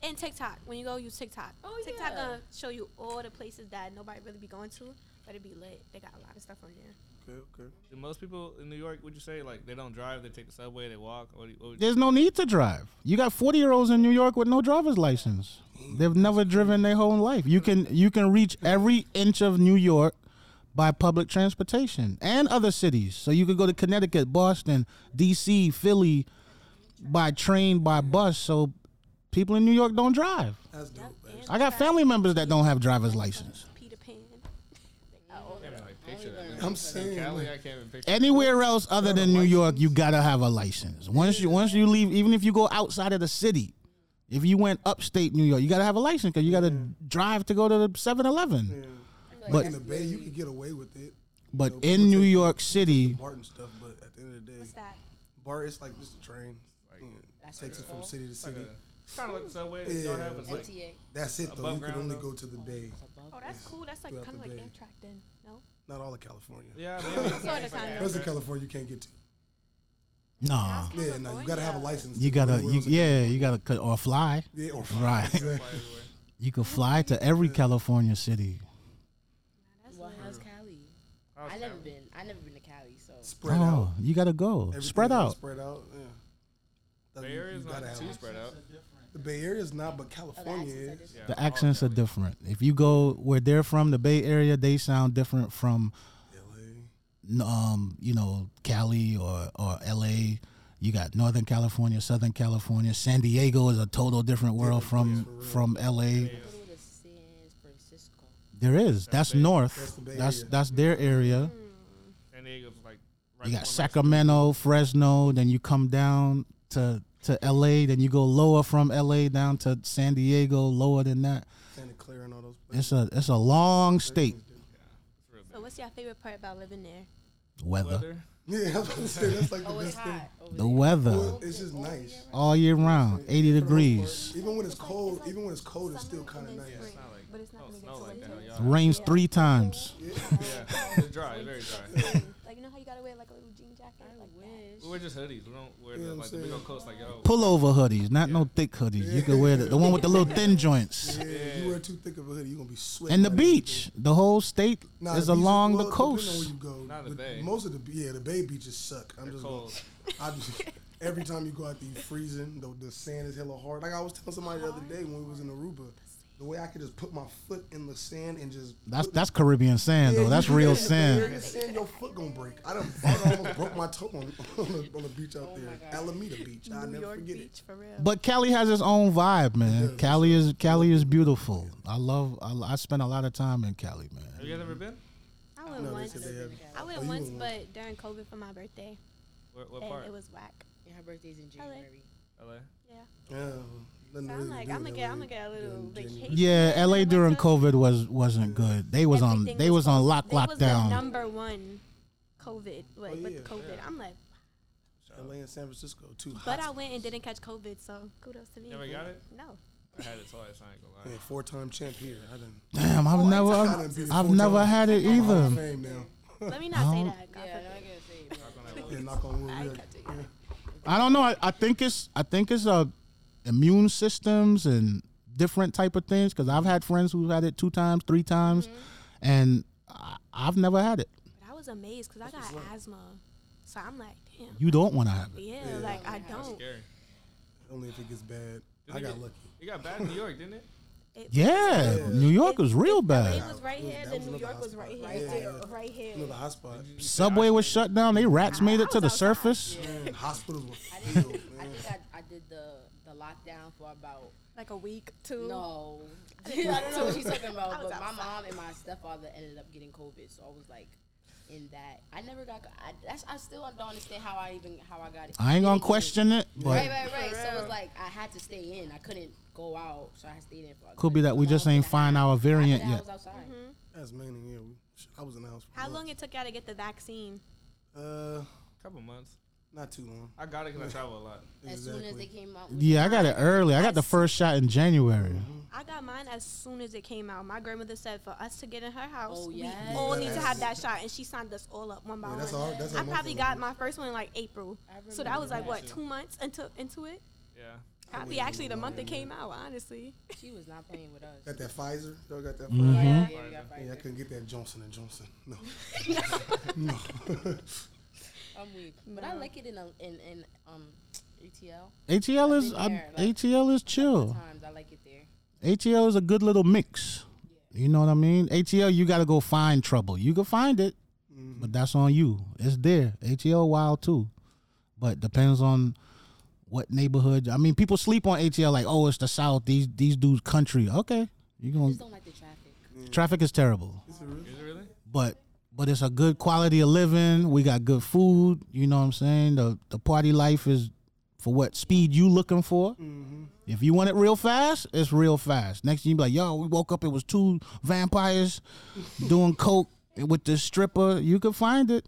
And TikTok. When you go, use TikTok. Oh, TikTok yeah. gonna show you all the places that nobody really be going to, but it be lit. They got a lot of stuff on there. Okay, okay. Do most people in New York, would you say, like they don't drive, they take the subway, they walk? What do you, what would you, There's no need to drive. You got 40 year olds in New York with no driver's license. They've never driven their whole life. You can you can reach every inch of New York by public transportation and other cities. So you could go to Connecticut, Boston, D.C., Philly by train, by bus. So people in New York don't drive. That's dope. man. I got family members that don't have driver's license. Peter Pan. I can't even like picture that. I'm saying, Cali, like, I can't even picture. Anywhere else other than New York, you gotta have a license. Once you once you leave, even if you go outside of the city, if you went upstate New York, you gotta have a license because you gotta drive to go to the 7-Eleven. yeah. But in the Bay, you can get away with it. but know, in people New take- York City, Barton stuff, but at the end of the day, What's that? BART it's like just a train. Like, Yeah. That's takes it from it's city to It's like city. a, kind of like the subway. Yeah. y'all have, but it's like MTA. That's it though. Above You can ground, only though? go to the Bay, Oh, that's cool. That's like Throughout kind of the like day. Amtrak then. No. Not all of California. yeah, maybe. Sort of kind of. Of California you can't get to. nah, Yeah, no, you gotta have a license. you gotta you, yeah you gotta cut or fly. yeah, or Right. Exactly. (laughs) Fly everywhere. You can fly to every California city. That's Well, lit. how's Cali? How's I never Cali? been. I never been to Cali, so Spread oh, out. you gotta go. Everything Spread out. Spread out. Yeah. That Bay you- Area is not too spread out. The Bay Area is not, but oh, the California is. Yeah, The accents are different. If you go where they're from, the Bay Area, they sound different from LA. um, you know, Cali or or LA. You got Northern California, Southern California. San Diego is a total different world from from LA. Go to the San Francisco. There is. That's north. That's the That's that's their area. San Diego's like. Right You got before Sacramento, Fresno, then you come down to to LA, then you go lower from LA down to San Diego, lower than that. Santa Clara and all those places. It's a it's a long state. So what's your favorite part about living there? Weather. Weather. Yeah, I was about to say that's like the Oh, it's best thing. hot. The there. weather. Well, it's just nice. All year round. Eighty degrees. Even when it's cold, even when it's cold, it's still kind of nice. It's not like. But it's not Oh, gonna get like that. winter. Y'all. Rains three times. Yeah, it's dry. Very dry. Like you know how you gotta wear like a little jean jacket I like that. wish. We wear just hoodies. We don't wear Yeah, the, I'm like the big saying. old coats like yo. Pullover hoodies, not no thick hoodies. You can wear the, the one with the little thin (laughs) joints. Yeah, you wear too thick of a hoodie, you're gonna be sweating. And the like beach, the whole state Nah, is the beaches- along well, the depending on coast. where you go. Not the But bay. Most of the yeah, the bay beaches suck. I'm They're just cold. Going, (laughs) I just, every time you go out there, you freezing. The, the sand is hella hard. Like I was telling somebody the other day when we was in Aruba, the way I could just put my foot in the sand and just That's put- that's Caribbean sand Yeah, though. That's real that in the Bay sand. Area sand, your foot gonna break. I done I almost broke my toe on, (laughs) on, the, on the beach out Oh there, my Alameda Beach. I never York forget Beach it. for real. But Cali has its own vibe, man. does. Cali is Cali is beautiful. I love. I, I spent a lot of time in Cali, man. Have you guys ever been? I went No, once. have. I went Oh, once, went but during COVID for my birthday, Where, what part? it was whack. Yeah, her birthday's in January. LA. Yeah. Yeah, nothing So really I'm like, I'm gonna get, I'm LA gonna get a little during vacation. Yeah, LA the during. COVID was wasn't good. They was on they was on lock They was the lockdown. number one COVID, like Oh, with yeah. COVID. I'm like, LA and San Francisco too. but I went and didn't catch COVID, so kudos to me. You ever got it? No. I had it twice. I ain't gonna lie. Yeah, four-time champ here. I done. Damn, I've never I I've, I've never had it I'm Hall of either. Fame now. (laughs) Let me not say Oh. that. God Yeah, forbid. I gotta say. Knock on (laughs) that wood. Knock on wood. I yeah. ain't catch it. I don't know. I, I think it's I think it's uh, immune systems and different type of things. Because I've had friends who've had it two times, three times, mm-hmm. and I, I've never had it. But I was amazed because I got asthma, so I'm like, damn. You don't want to have it. Yeah, Yeah. like I don't. scary. Only if it gets bad. Didn't I got get- lucky. It got bad in New York, didn't it? It, Yeah, New York was real It bad. was right here. That Then New York was right here. yeah. Right here. Another hot spot. Subway was shut down. They rats made it to the outside. surface. Man, hospitals were I filled, did. I man. think I, I did the the lockdown for about Like a week, two. no. (laughs) I don't know what she's talking about, was but my mom and my stepfather ended up getting COVID, so I was like in that. I never got. I, that's, I still don't understand how I even how I got it. I ain't gonna question it, but Right, right, right. So it's like I had to stay in. I couldn't go out, so I stayed in for. like, Could be that we just ain't find our variant that, I yet. was outside. That's mainly yeah. I was in the house. For How long it took y'all to get the vaccine? Uh, couple months. Not too long. I got it because I travel a lot. As soon as Exactly. they came out. yeah, I got it early. I got the first shot in January. I got mine as soon as it came out. My grandmother said for us to get in her house, Oh, we yes. all need to have that shot, and she signed us all up one by Yeah, one. all. That's I probably got was. my first one in like April, so that was like what two months into into it. Yeah. Probably actually the month it came out. Honestly, She was not playing with us. Got that Pfizer? Y'all got that? Mhm. Pfizer? Yeah, we got Yeah, I couldn't get that Johnson and Johnson. No. (laughs) (laughs) no. (laughs) I'm weak, but I like it in a, in in um ATL. ATL is I, there, like, ATL is chill. Sometimes I like it there. ATL is a good little mix. You know what I mean? ATL, you got to go find trouble. You can find it, Mm-hmm. but that's on you. It's there. ATL wild too, but depends on what neighborhood. I mean, people sleep on ATL like, oh, it's the South. These these dudes country. Okay, you gonna just don't like the traffic. traffic is terrible, Is it really? Is it really? but but it's a good quality of living. We got good food. You know what I'm saying? The the party life is for what speed you looking for. Mm-hmm. If you want it real fast, it's real fast. Next thing you be like, yo, we woke up, it was two vampires (laughs) doing coke with this stripper. You can find it.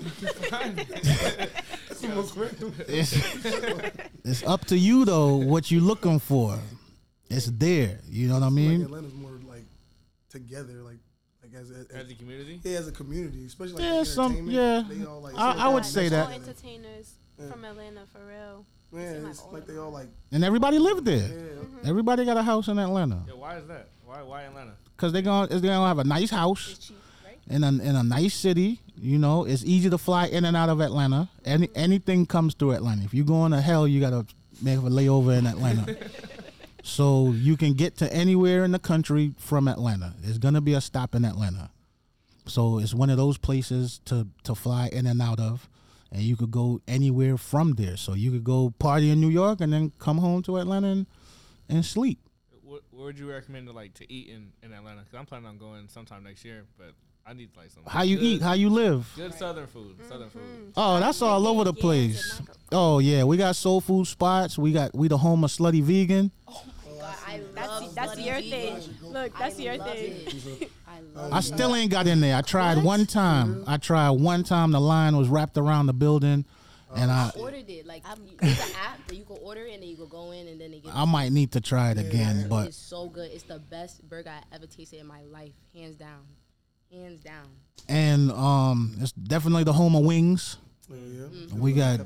That's the most random. It's, it's up to you though, what you looking for. It's there. You know what I Like mean? Atlanta's more like together, like like as a, As a community? yeah, as a community, especially like Yeah, the some- entertainment, yeah. They all like I- I would Like, say all that. entertainers from Atlanta for real. Yeah, like it's like of they all like And everybody lived there. yeah. Mm-hmm. Everybody got a house in Atlanta Yeah, why is that? Why why Atlanta? because they're gonna they're gonna have a nice house cheap, right? in a in a nice city. You know, it's easy to fly in and out of Atlanta. Any anything comes through Atlanta. If you're going to hell, you gotta make a layover in Atlanta. (laughs) so you can get to anywhere in the country from Atlanta. There's gonna be a stop in Atlanta. So it's one of those places to to fly in and out of, and you could go anywhere from there. So you could go party in New York and then come home to Atlanta and, and sleep. What, what would you recommend to like to eat in, in Atlanta? Because I'm planning on going sometime next year, but I need like some. How you good, eat? How you live? Good Southern food. Southern food. Oh, that's all over the place. Oh yeah, we got soul food spots. We got we the home of slutty vegan. God, I That's love that's Bloody your thing. Look, that's I your thing. (laughs) I I still ain't got in there. I tried one time. I tried one time. The line was wrapped around the building, and I ordered it. Like you- there's an app that you can order it and then you can go in and then they get I might need to try it again. But it's so good. It's the best burger I ever tasted in my life, hands down, hands down. and um, it's definitely the home of wings. Yeah, yeah. We got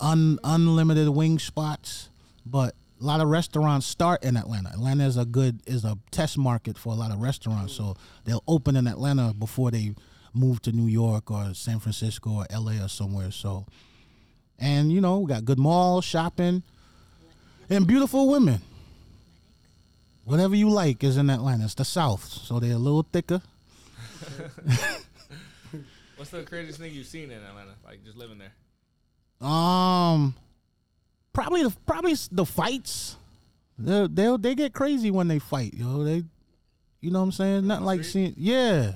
un unlimited wing spots, but a lot of restaurants start in Atlanta. Atlanta is a good is a test market for a lot of restaurants, so they'll open in Atlanta before they move to New York or San Francisco or LA or somewhere. So, and you know, we got good malls, shopping, and beautiful women. Whatever you like is in Atlanta. It's the South, so they're a little thicker. (laughs) What's the craziest thing you've seen in Atlanta? Like just living there. Um, probably the probably the fights. They they they get crazy when they fight, yo. They, you know what I'm saying? Not like seeing, yeah.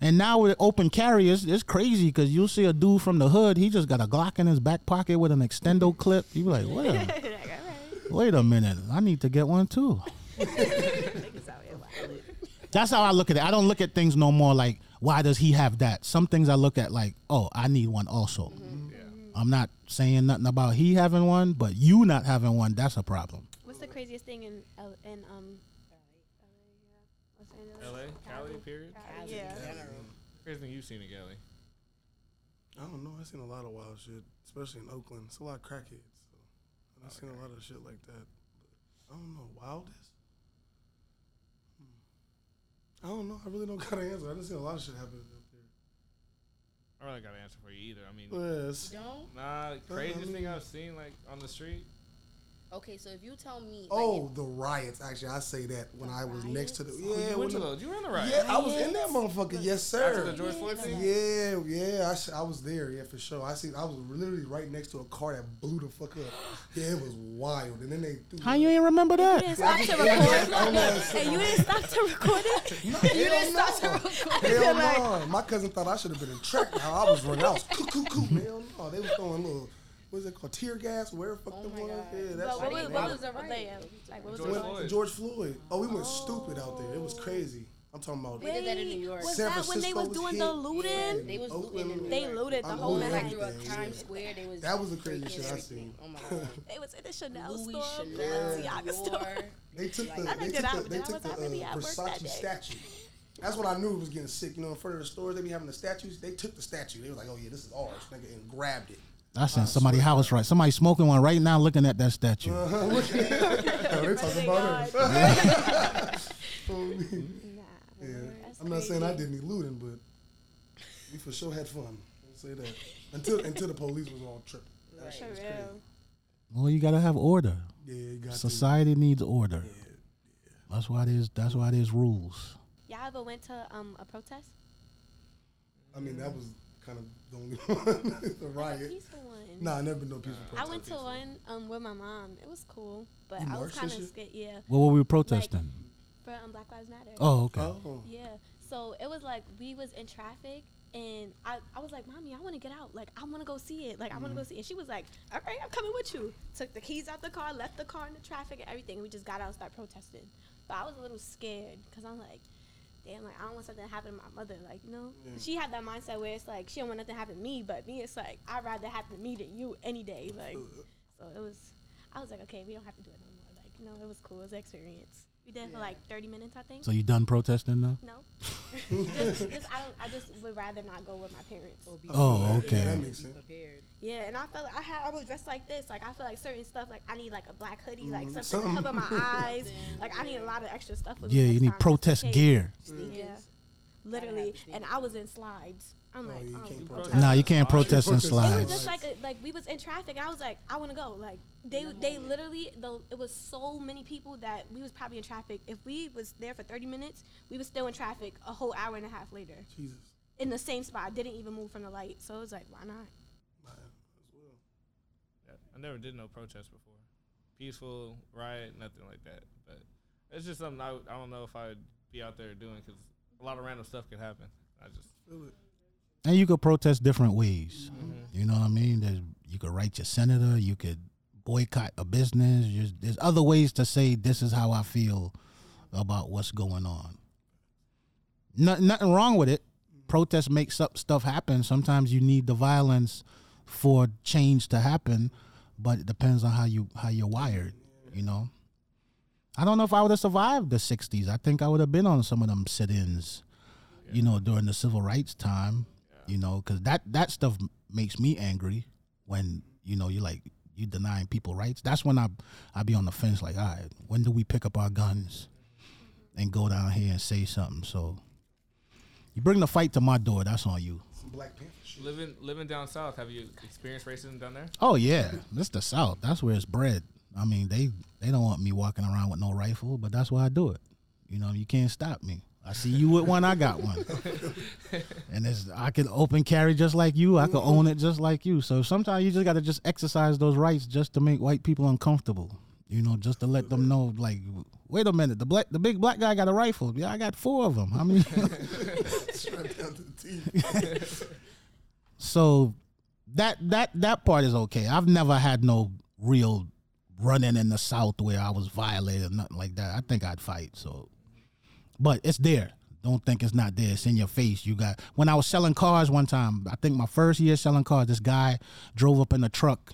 And now with open carry, it's, it's crazy because you'll see a dude from the hood. He just got a Glock in his back pocket with an extendo (laughs) clip. You be like, wait a, (laughs) wait a minute, I need to get one too. (laughs) That's how I look at it. I don't look at things no more like why does he have that. Some things I look at like, oh, I need one also. I'm not saying nothing about he having one, but you not having one, that's a problem. What's the craziest thing in L- in um? Los Angeles? L.A., Cali, period. Yeah. Craziest thing you've seen in Cali? I don't know. I've seen a lot of wild shit, especially in Oakland. It's a lot of crackheads. So I've seen a lot of shit like that. But I don't know. Wildest? Hmm. I don't know. I really don't (laughs) got an answer. I just seen a lot of shit happen up there. I don't really got an answer for you either. I mean, Yes. Don't nah, uh-huh. craziest thing I've seen like on the street. Okay, so if you tell me, Oh, like, the riots. Actually, I say that when I was next to the riots? Oh, yeah. you went to the- those. You were in the riot. yeah, I was in that motherfucker. Yes, sir. After the sir. George Floyd thing. Yeah, yeah, I, sh- I was there, yeah, for sure. I see, I was literally right next to a car that blew the fuck up. (gasps) Yeah, it was wild. And then they threw How you ain't remember that? You that? didn't stop to record. (laughs) hey, you didn't stop to record it. (laughs) you didn't stop to record. Hell no. My cousin thought I should have been in track. Now I was running. I was coo coo coo. (laughs) Hell no. They was throwing little, what's it called, tear gas, where the fuck Oh them my was. God. Yeah, that's what was, what was the riot? Like, what was George the Floyd. George Floyd. Oh, we went stupid out there. It was crazy. I'm talking about. They did that in New York. Was San that when they was was doing hit. the looting? they was Oakland, looting. in New They looted the I'm whole looting Like night. through a Times. Square, they was That was the craziest shit I seen. Oh my (laughs) god. They was in the Chanel Louis store, Chanel, Balenciaga store. (laughs) They took the they took the, they took the I really uh, at work that Versace statue. That's what I knew was getting sick. You know, in front of the stores, they be having the statues. They took the statue. They was like, "Oh yeah, this is ours," nigga, and grabbed it. That's in somebody's house, right? Somebody smoking one right now, looking at that statue. Uh-huh. oh, they talking about God. us. (laughs) Nah, yeah. I'm not saying I did any looting, but we for sure had fun. I'll say that until until the police was all tripping. That shit For was crazy. real. Well, you gotta have order. Yeah, you got to. Society needs order. Yeah, yeah. That's why there's that's why there's rules. Y'all ever went to um a protest? I mean, that was kind of the only (laughs) one. the A riot. peaceful one. Nah, I never been no peaceful protest. I protest. went to one um with my mom. It was cool, but You I was marched and kind of shit? scared. Yeah, What were we protesting? for um Black Lives Matter. Oh, okay. Oh, Yeah. So it was like we was in traffic and I, I was like, Mommy, I wanna get out. Like I wanna go see it. Like I wanna go see it. And she was like, All right, I'm coming with you. Took the keys out the car, left the car in the traffic and everything. We just got out and started protesting. But I was a little scared because I'm like, damn, like I don't want something to happen to my mother. Like, you know? She had that mindset where it's like she don't want nothing to happen to me, but me it's like I'd rather happen to me than you any day. Like (laughs) so it was I was like, Okay, we don't have to do it no more. Like, you know, it was cool, it was an experience. We did it for like thirty minutes I think. So you done protesting now? No. (laughs) just, just, I, don't, I just would rather not go with my parents. Oh, okay. that makes sense. Yeah, and I felt like I had I was dressed like this. Like I feel like certain stuff like I need like a black hoodie, like Mm, something to cover my (laughs) eyes. Like I need a lot of extra stuff with me. Yeah, next you need time, protest case. gear. Yeah. Literally. And I was in slides. I'm Oh, like, you oh. can't protest. Nah, you can't protest in was just like a, like we was in traffic. I was like, I want to go. Like they they literally though it was so many people that we was probably in traffic. If we was there for 30 minutes, we was still in traffic a whole hour and a half later. Jesus. in the same spot. Didn't even move from the light. So it was like, why not? Yeah, I never did no protest before. Peaceful riot, nothing like that. But it's just something I, I don't know if I would be out there doing because a lot of random stuff could happen. I just Feel it. And you could protest different ways. Mm-hmm. You know what I mean? There's, you could write your senator. You could boycott a business. There's, there's other ways to say this is how I feel about what's going on. No, nothing wrong with it. Protest makes up stuff happen. Sometimes you need the violence for change to happen, but it depends on how you how you're wired. You know. I don't know if I would have survived the '60s. I think I would have been on some of them sit-ins. You know, during the civil rights time you know because that that stuff makes me angry when you know you're like you denying people rights. That's when i i be on the fence like all right when do we pick up our guns and go down here and say something? So you bring the fight to my door that's on you. Black Panther living living down south. Have you experienced racism down there? oh yeah this the south that's where it's bred. I mean they they don't want me walking around with no rifle but that's why i do it. You know you can't stop me I see you with one, I got one. (laughs) and it's, I can open carry just like you. I can own it just like you. So sometimes you just got to just exercise those rights just to make white people uncomfortable. You know, just to let them know, like, wait a minute, the black, the big black guy got a rifle. Yeah, I got four of them. How many? Strapped (laughs) down to the teeth. so that that that part is okay. I've never had no real running in the south where I was violated, nothing like that. I think I'd fight. So, but it's there. Don't think it's not there. It's in your face. You got when I was selling cars one time. I think my first year selling cars. This guy drove up in a truck.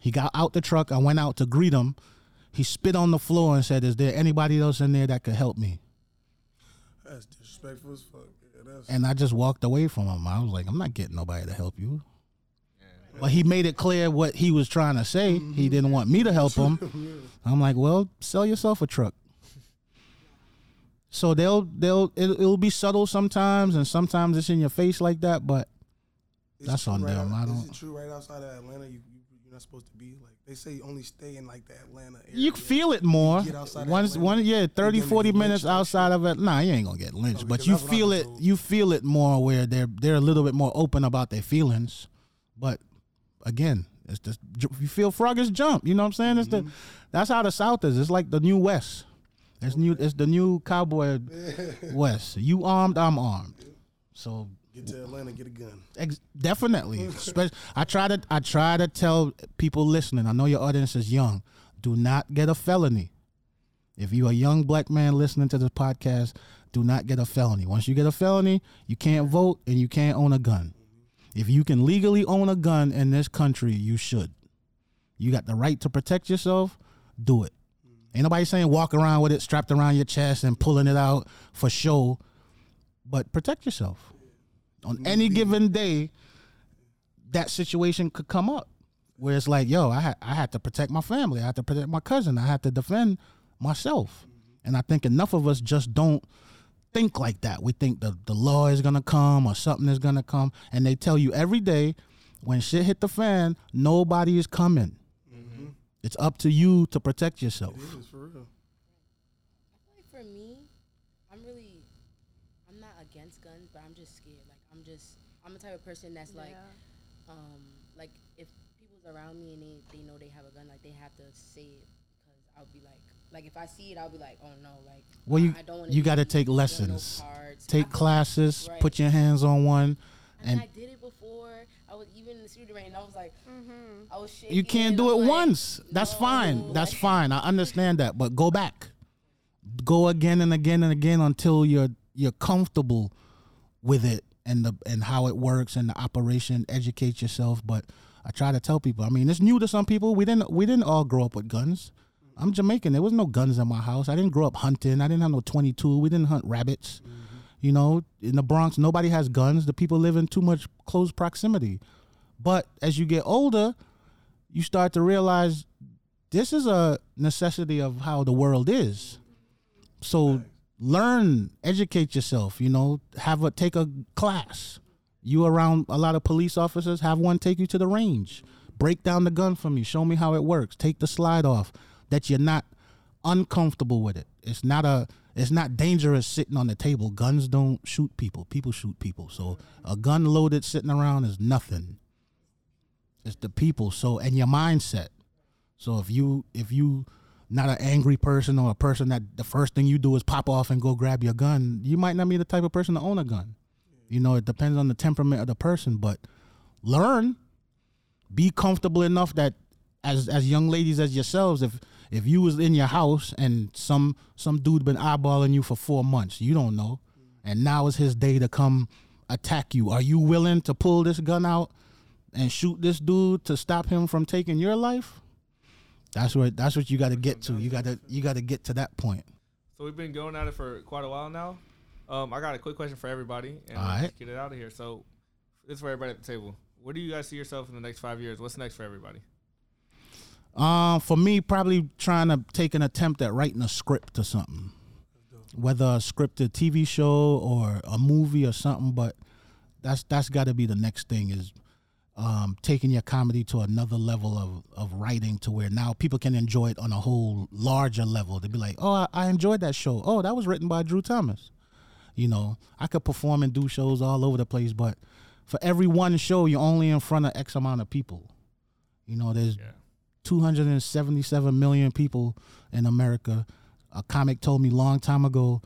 He got out the truck. I went out to greet him. He spit on the floor and said, "Is there anybody else in there that could help me?" That's disrespectful as fuck. Yeah, And I just walked away from him. I was like, I'm not getting nobody to help you. But he made it clear what he was trying to say. He didn't want me to help him. (laughs) I'm like, well, sell yourself a truck. So they'll they'll it, it'll be subtle sometimes, and sometimes it's in your face like that. But It's That's on right them. out- I don't- Is it true right outside of Atlanta? You, you, you're not supposed to be. Like they say, You only stay in like the Atlanta area. You feel it more. get outside of Once, Atlanta, one, yeah, you're 30, 40 minutes outside of it. Nah, you ain't gonna get lynched, No, but you that's what I've feel it. told. You feel it more where they're they're a little bit more open about their feelings. But again, it's just ju- you feel froggers jump. You know what I'm saying? It's Mm-hmm. the that's how the South is. It's like the new West. It's new. It's the new cowboy (laughs) West. You armed, I'm armed. So Get to Atlanta, get a gun. Ex- definitely. I try to I try to tell people listening. I know your audience is young. Do not get a felony. If you're a young black man listening to this podcast, do not get a felony. Once you get a felony, you can't vote and you can't own a gun. If you can legally own a gun in this country, you should. You got the right to protect yourself. Do it. Ain't nobody saying walk around with it strapped around your chest and pulling it out for show, but protect yourself. On mm-hmm. any given day, that situation could come up where it's like, yo, I had I had to protect my family, I had to protect my cousin, I had to defend myself, and I think enough of us just don't think like that. We think the the law is gonna come or something is gonna come, and they tell you every day when shit hit the fan, nobody is coming. It's up to you to protect yourself. It is for real. I feel like for me, I'm really, I'm not against guns, but I'm just scared. Like I'm just, I'm the type of person that's like, um, like if people's around me and they, they know they have a gun, like they have to say it because I'll be like, like if I see it, I'll be like, oh no, like. Well, you I don't wanna you got to take doing no lessons, take feel like- classes, right. put your hands on one, I mean, and I did it before. I was even in the shooting range. I was like, Mm-hmm. I was shaking. You can't do it like, once. That's fine. That's like- fine. I understand that, but go back. Go again and again and again until you're you're comfortable with it and the and how it works and the operation. Educate yourself. But I try to tell people. I mean, it's new to some people. We didn't we didn't all grow up with guns. I'm Jamaican. There was no guns in my house. I didn't grow up hunting. I didn't have no 22. We didn't hunt rabbits. You know, in the Bronx, nobody has guns. The people live in too much close proximity. But as you get older, you start to realize this is a necessity of how the world is. So learn, educate yourself, you know, have a take a class. You around a lot of police officers, have one take you to the range. Break down the gun for me, show me how it works. Take the slide off that you're not uncomfortable with it. It's not a it's not dangerous sitting on the table. Guns don't shoot people. People shoot people. So a gun loaded sitting around is nothing. It's the people. So and your mindset. So if you if you not an angry person or a person that the first thing you do is pop off and go grab your gun, you might not be the type of person to own a gun. You know, it depends on the temperament of the person, but learn. Be comfortable enough that as as young ladies as yourselves, if if you was in your house and some some dude been eyeballing you for four months, you don't know, and now is his day to come attack you. Are you willing to pull this gun out and shoot this dude to stop him from taking your life? That's what that's what you got to get to. You got to you got to get to that point. So we've been going at it for quite a while now. Um, I got a quick question for everybody, and All let's get it out of here. So, this for everybody at the table. Where do you guys see yourself in the next five years? What's next for everybody? Um, for me, probably trying to take an attempt at writing a script or something, whether a scripted TV show or a movie or something. But that's that's got to be the next thing is um, taking your comedy to another level of of writing to where now people can enjoy it on a whole larger level. They'd be like, oh, I, I enjoyed that show. Oh, that was written by Drew Thomas. You know, I could perform and do shows all over the place, but for every one show, you're only in front of X amount of people. You know, there's Yeah. 277 million people in America. A comic told me long time ago,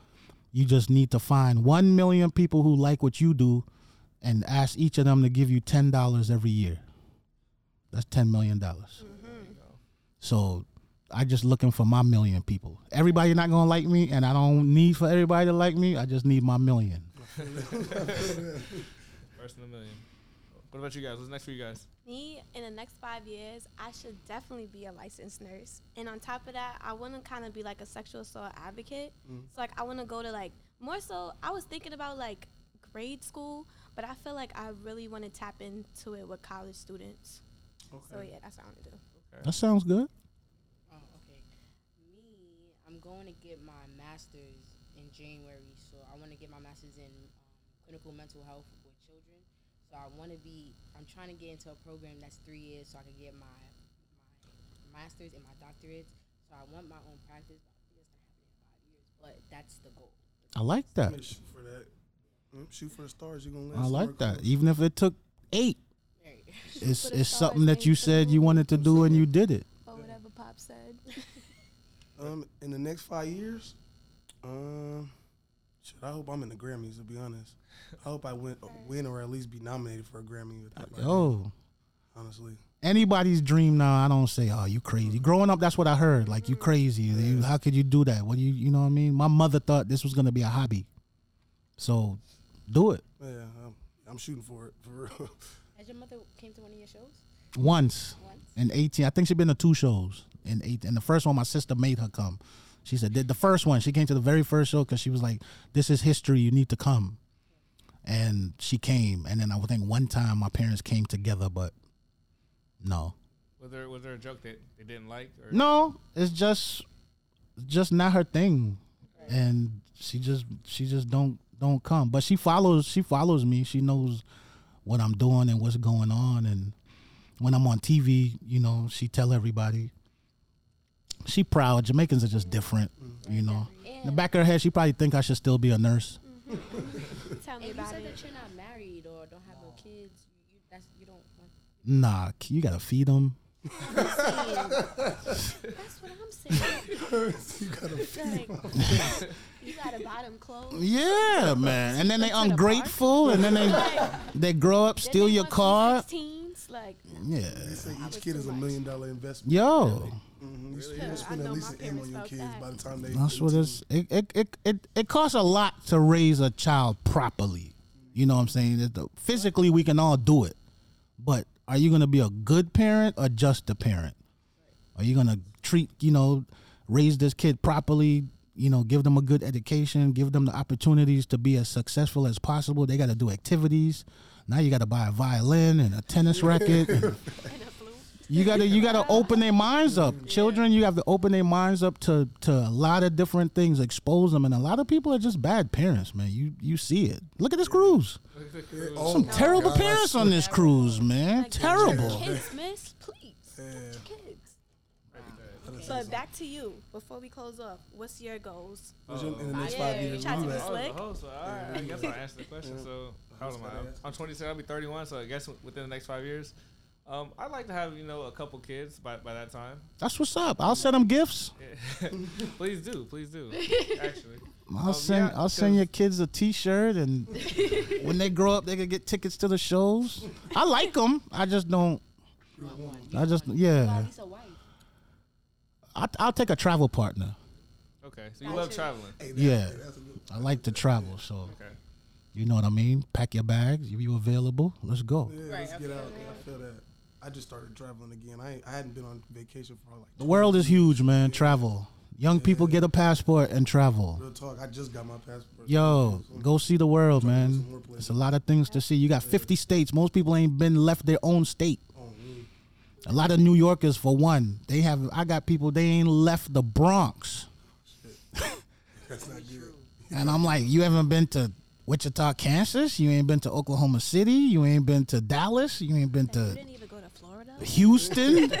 you just need to find 1 million people who like what you do and ask each of them to give you $10 every year. That's $10 million. Mm-hmm. So I just looking for my million people. Everybody not going to like me and I don't need for everybody to like me. I just need my million. (laughs) First in a million. What about you guys? What's next for you guys? Me, in the next five years, I should definitely be a licensed nurse. And on top of that, I want to kind of be like a sexual assault advocate. So, like, I want to go to, like, more so, I was thinking about, like, grade school, but I feel like I really want to tap into it with college students. Okay. So, yeah, that's what I want to do. That sounds good. Oh, okay. Me, I'm going to get my master's in January, so I want to get my master's in um, clinical mental health with children. So I want to be. I'm trying to get into a program that's three years, so I can get my my masters and my doctorates. So I want my own practice. But I think it's gonna happen in five years. But that's the goal. I like that. Shoot for that. Mm, Shoot for the stars. You're gonna. I like that. close. Even if it took eight, Right. (laughs) it's it's stars, something that you said you wanted to do and you did it. Or whatever Pop said. Um, in the next five years, um, shit, I hope I'm in the Grammys. To be honest, I hope I win, win or at least be nominated for a Grammy. With that, Oh, honestly, anybody's dream now. I don't say, "Oh, you crazy." Mm-hmm. Growing up, that's what I heard. Like you mm-hmm. crazy. You, how could you do that? What do you, you know what I mean? My mother thought this was gonna be a hobby, so do it yeah, I'm, I'm shooting for it for real. (laughs) Has your mother came to one of your shows once once? in eighteen. I think she been to two shows in eight. And the first one, my sister made her come. She said the the first one. She came to the very first show because she was like, "This is history. You need to come." And she came, and then I would think one time my parents came together, but no, Was there was there a joke that they didn't like? Or No, it's just just not her thing. And she just she just don't don't come. But she follows she follows me. She knows what I'm doing and what's going on and when I'm on TV, you know, she tell everybody. She proud. Jamaicans are just different, you know. In the back of her head, she probably think I should still be a nurse. (laughs) Tell me If you about said it. that you're not married or don't have no kids, you, you that's you don't. Want, Nah, you gotta feed them. That's what I'm saying. you gotta feed Like, you gotta buy them clothes. Yeah, man. And then they the ungrateful, and then they they grow up, Then steal they your want car. 16s, like, Yeah. They say each kid is a million dollar investment. Yo. Mm-hmm. You, Yeah, you I spend know at least an M on your kids that. by the time they. That's what it's. It, it it it it costs a lot to raise a child properly. You know what I'm saying? That the- Physically, we can all do it, but are you gonna be a good parent or just a parent? Are you gonna treat you know, raise this kid properly? You know, give them a good education, give them the opportunities to be as successful as possible. They got to do activities. Now you got to buy a violin and a tennis racket. and- (laughs) (laughs) you gotta you gotta open their minds up. Children, you have to open their minds up to to a lot of different things, expose them, and a lot of people are just bad parents, man. You you see it. Look at this cruise. Oh Some terrible God, parents on this cruise, man. like, get Terrible. your Kids, miss, please. Get your kids. But back to you. Before we close off, what's your goals? What's your- in the Oh. next Yeah, five years, You try to what be I got? was slick. the host, so all right, I guess I'll answer the question. So, how old am I? I'm 27. I'll be 31. So I guess within the next five years, um, I'd like to have you know a couple kids by, by that time. That's what's up. I'll send them gifts. (laughs) please do, please do. Actually, (laughs) I'll Um, send yeah, I'll send 'cause- your kids a T-shirt, and (laughs) when they grow up, they can get tickets to the shows. I like them. I just don't. I just yeah. at least. I, I'll take a travel partner. okay. So you love traveling. Hey, that- Yeah. hey, that's a good- I like to travel, so Okay. you know what I mean. Pack your bags. If you available, let's go. Yeah, let's get out. I feel that. I just started traveling again. I I hadn't been on vacation for like. The world is huge, man. Travel. Young people get a passport and travel. Real talk. I just got my passport. Yo, So go see the world, trying to go man. some more places. It's a lot of things to see. You got 50 states. Most people ain't been left their own state. Oh, me. A lot of New Yorkers, for one, they have. I got people they ain't left the Bronx, (laughs) That's not good. (laughs) and I'm like, you haven't been to Wichita, Kansas. You ain't been to Oklahoma City. You ain't been to Dallas. You ain't been You to Houston.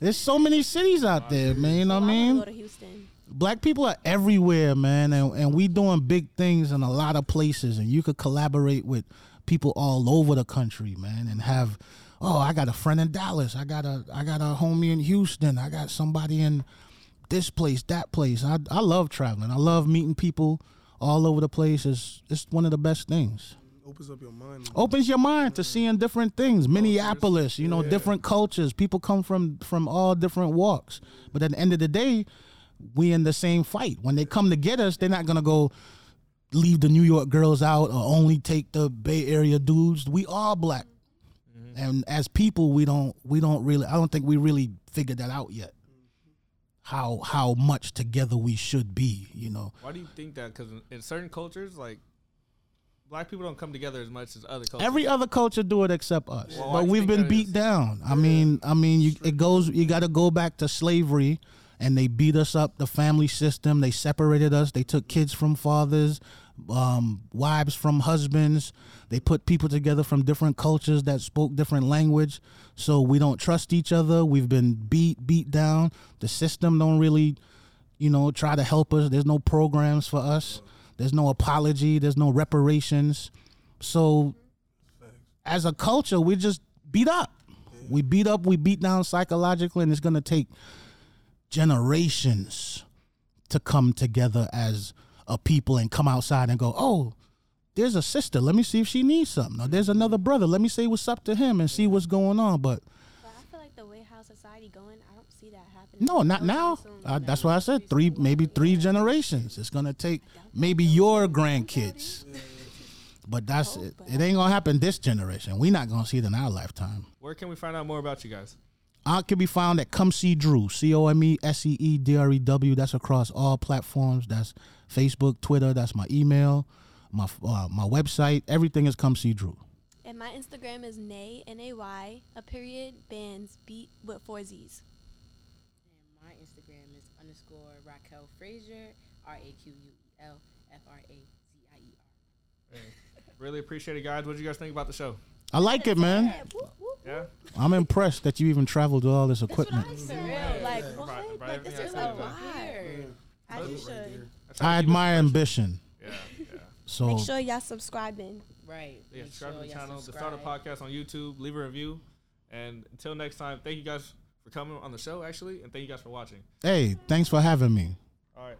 There's so many cities out there, man. You know what I mean? go to Houston. black people are everywhere, man, and, and we doing big things in a lot of places, and you could collaborate with people all over the country, man, and have. Oh, I got a friend in Dallas. I got a I got a homie in Houston. I got somebody in this place, that place. I I love traveling. I love meeting people all over the place. It's it's one of the best things. Opens up your mind. Opens your mind to seeing different things. Oh, Minneapolis, you know, Yeah. different cultures. People come from from all different walks. But at the end of the day, we in the same fight. When they come to get us, they're not gonna go leave the New York girls out or only take the Bay Area dudes. We all black. Mm-hmm. And as people, we don't we don't really I don't think we really figured that out yet. How how much together we should be, you know. Why do you think that? Because in, in certain cultures, like black people don't come together as much as other cultures. Every other culture do it except us, Well, but we've been beat is? down. I mean, I mean, you, it goes. You got to go back to slavery, and they beat us up. The family system. They separated us. They took kids from fathers, um, wives from husbands. They put people together from different cultures that spoke different language. So we don't trust each other. We've been beat, beat down. The system don't really, you know, try to help us. There's no programs for us. There's no apology. There's no reparations. So as a culture, we just beat up. We beat up, we beat down psychologically, and it's gonna take generations to come together as a people and come outside and go, oh, there's a sister. Let me see if she needs something. Or there's another brother. Let me say what's up to him and see what's going on. But But I feel like the way how society going, I don't see that happening. No, not now. Uh, that's why I said three, maybe three generations. It's gonna take maybe your grandkids. But that's it. It ain't gonna happen this generation. We're not gonna see it in our lifetime. Where can we find out more about you guys? I can be found at Come See Drew, C O M E S E E D R E W. That's across all platforms. That's Facebook, Twitter. That's my email, my uh, my website. Everything is Come See Drew. And my Instagram is nay n a y a period bands beat with four z's. And my Instagram is underscore Raquel Frazier, R A Q U E L F R A Z I E R. Really appreciate it, guys. What did you guys think about the show? I like it, man. Yeah. I'm impressed that you even traveled with all this That's what equipment. I said. Like Right, what? right, Like this everything is I a said about vibe. As you should. That's how I we keep it admire ambition. Yeah, yeah. So Make sure y'all subscribing. Right. Yeah, Make subscribe to the y'all channel, the subscribe. Podcast on YouTube. Leave a review. And until next time, thank you guys for coming on the show, actually, and thank you guys for watching. Hey, thanks for having me. All right.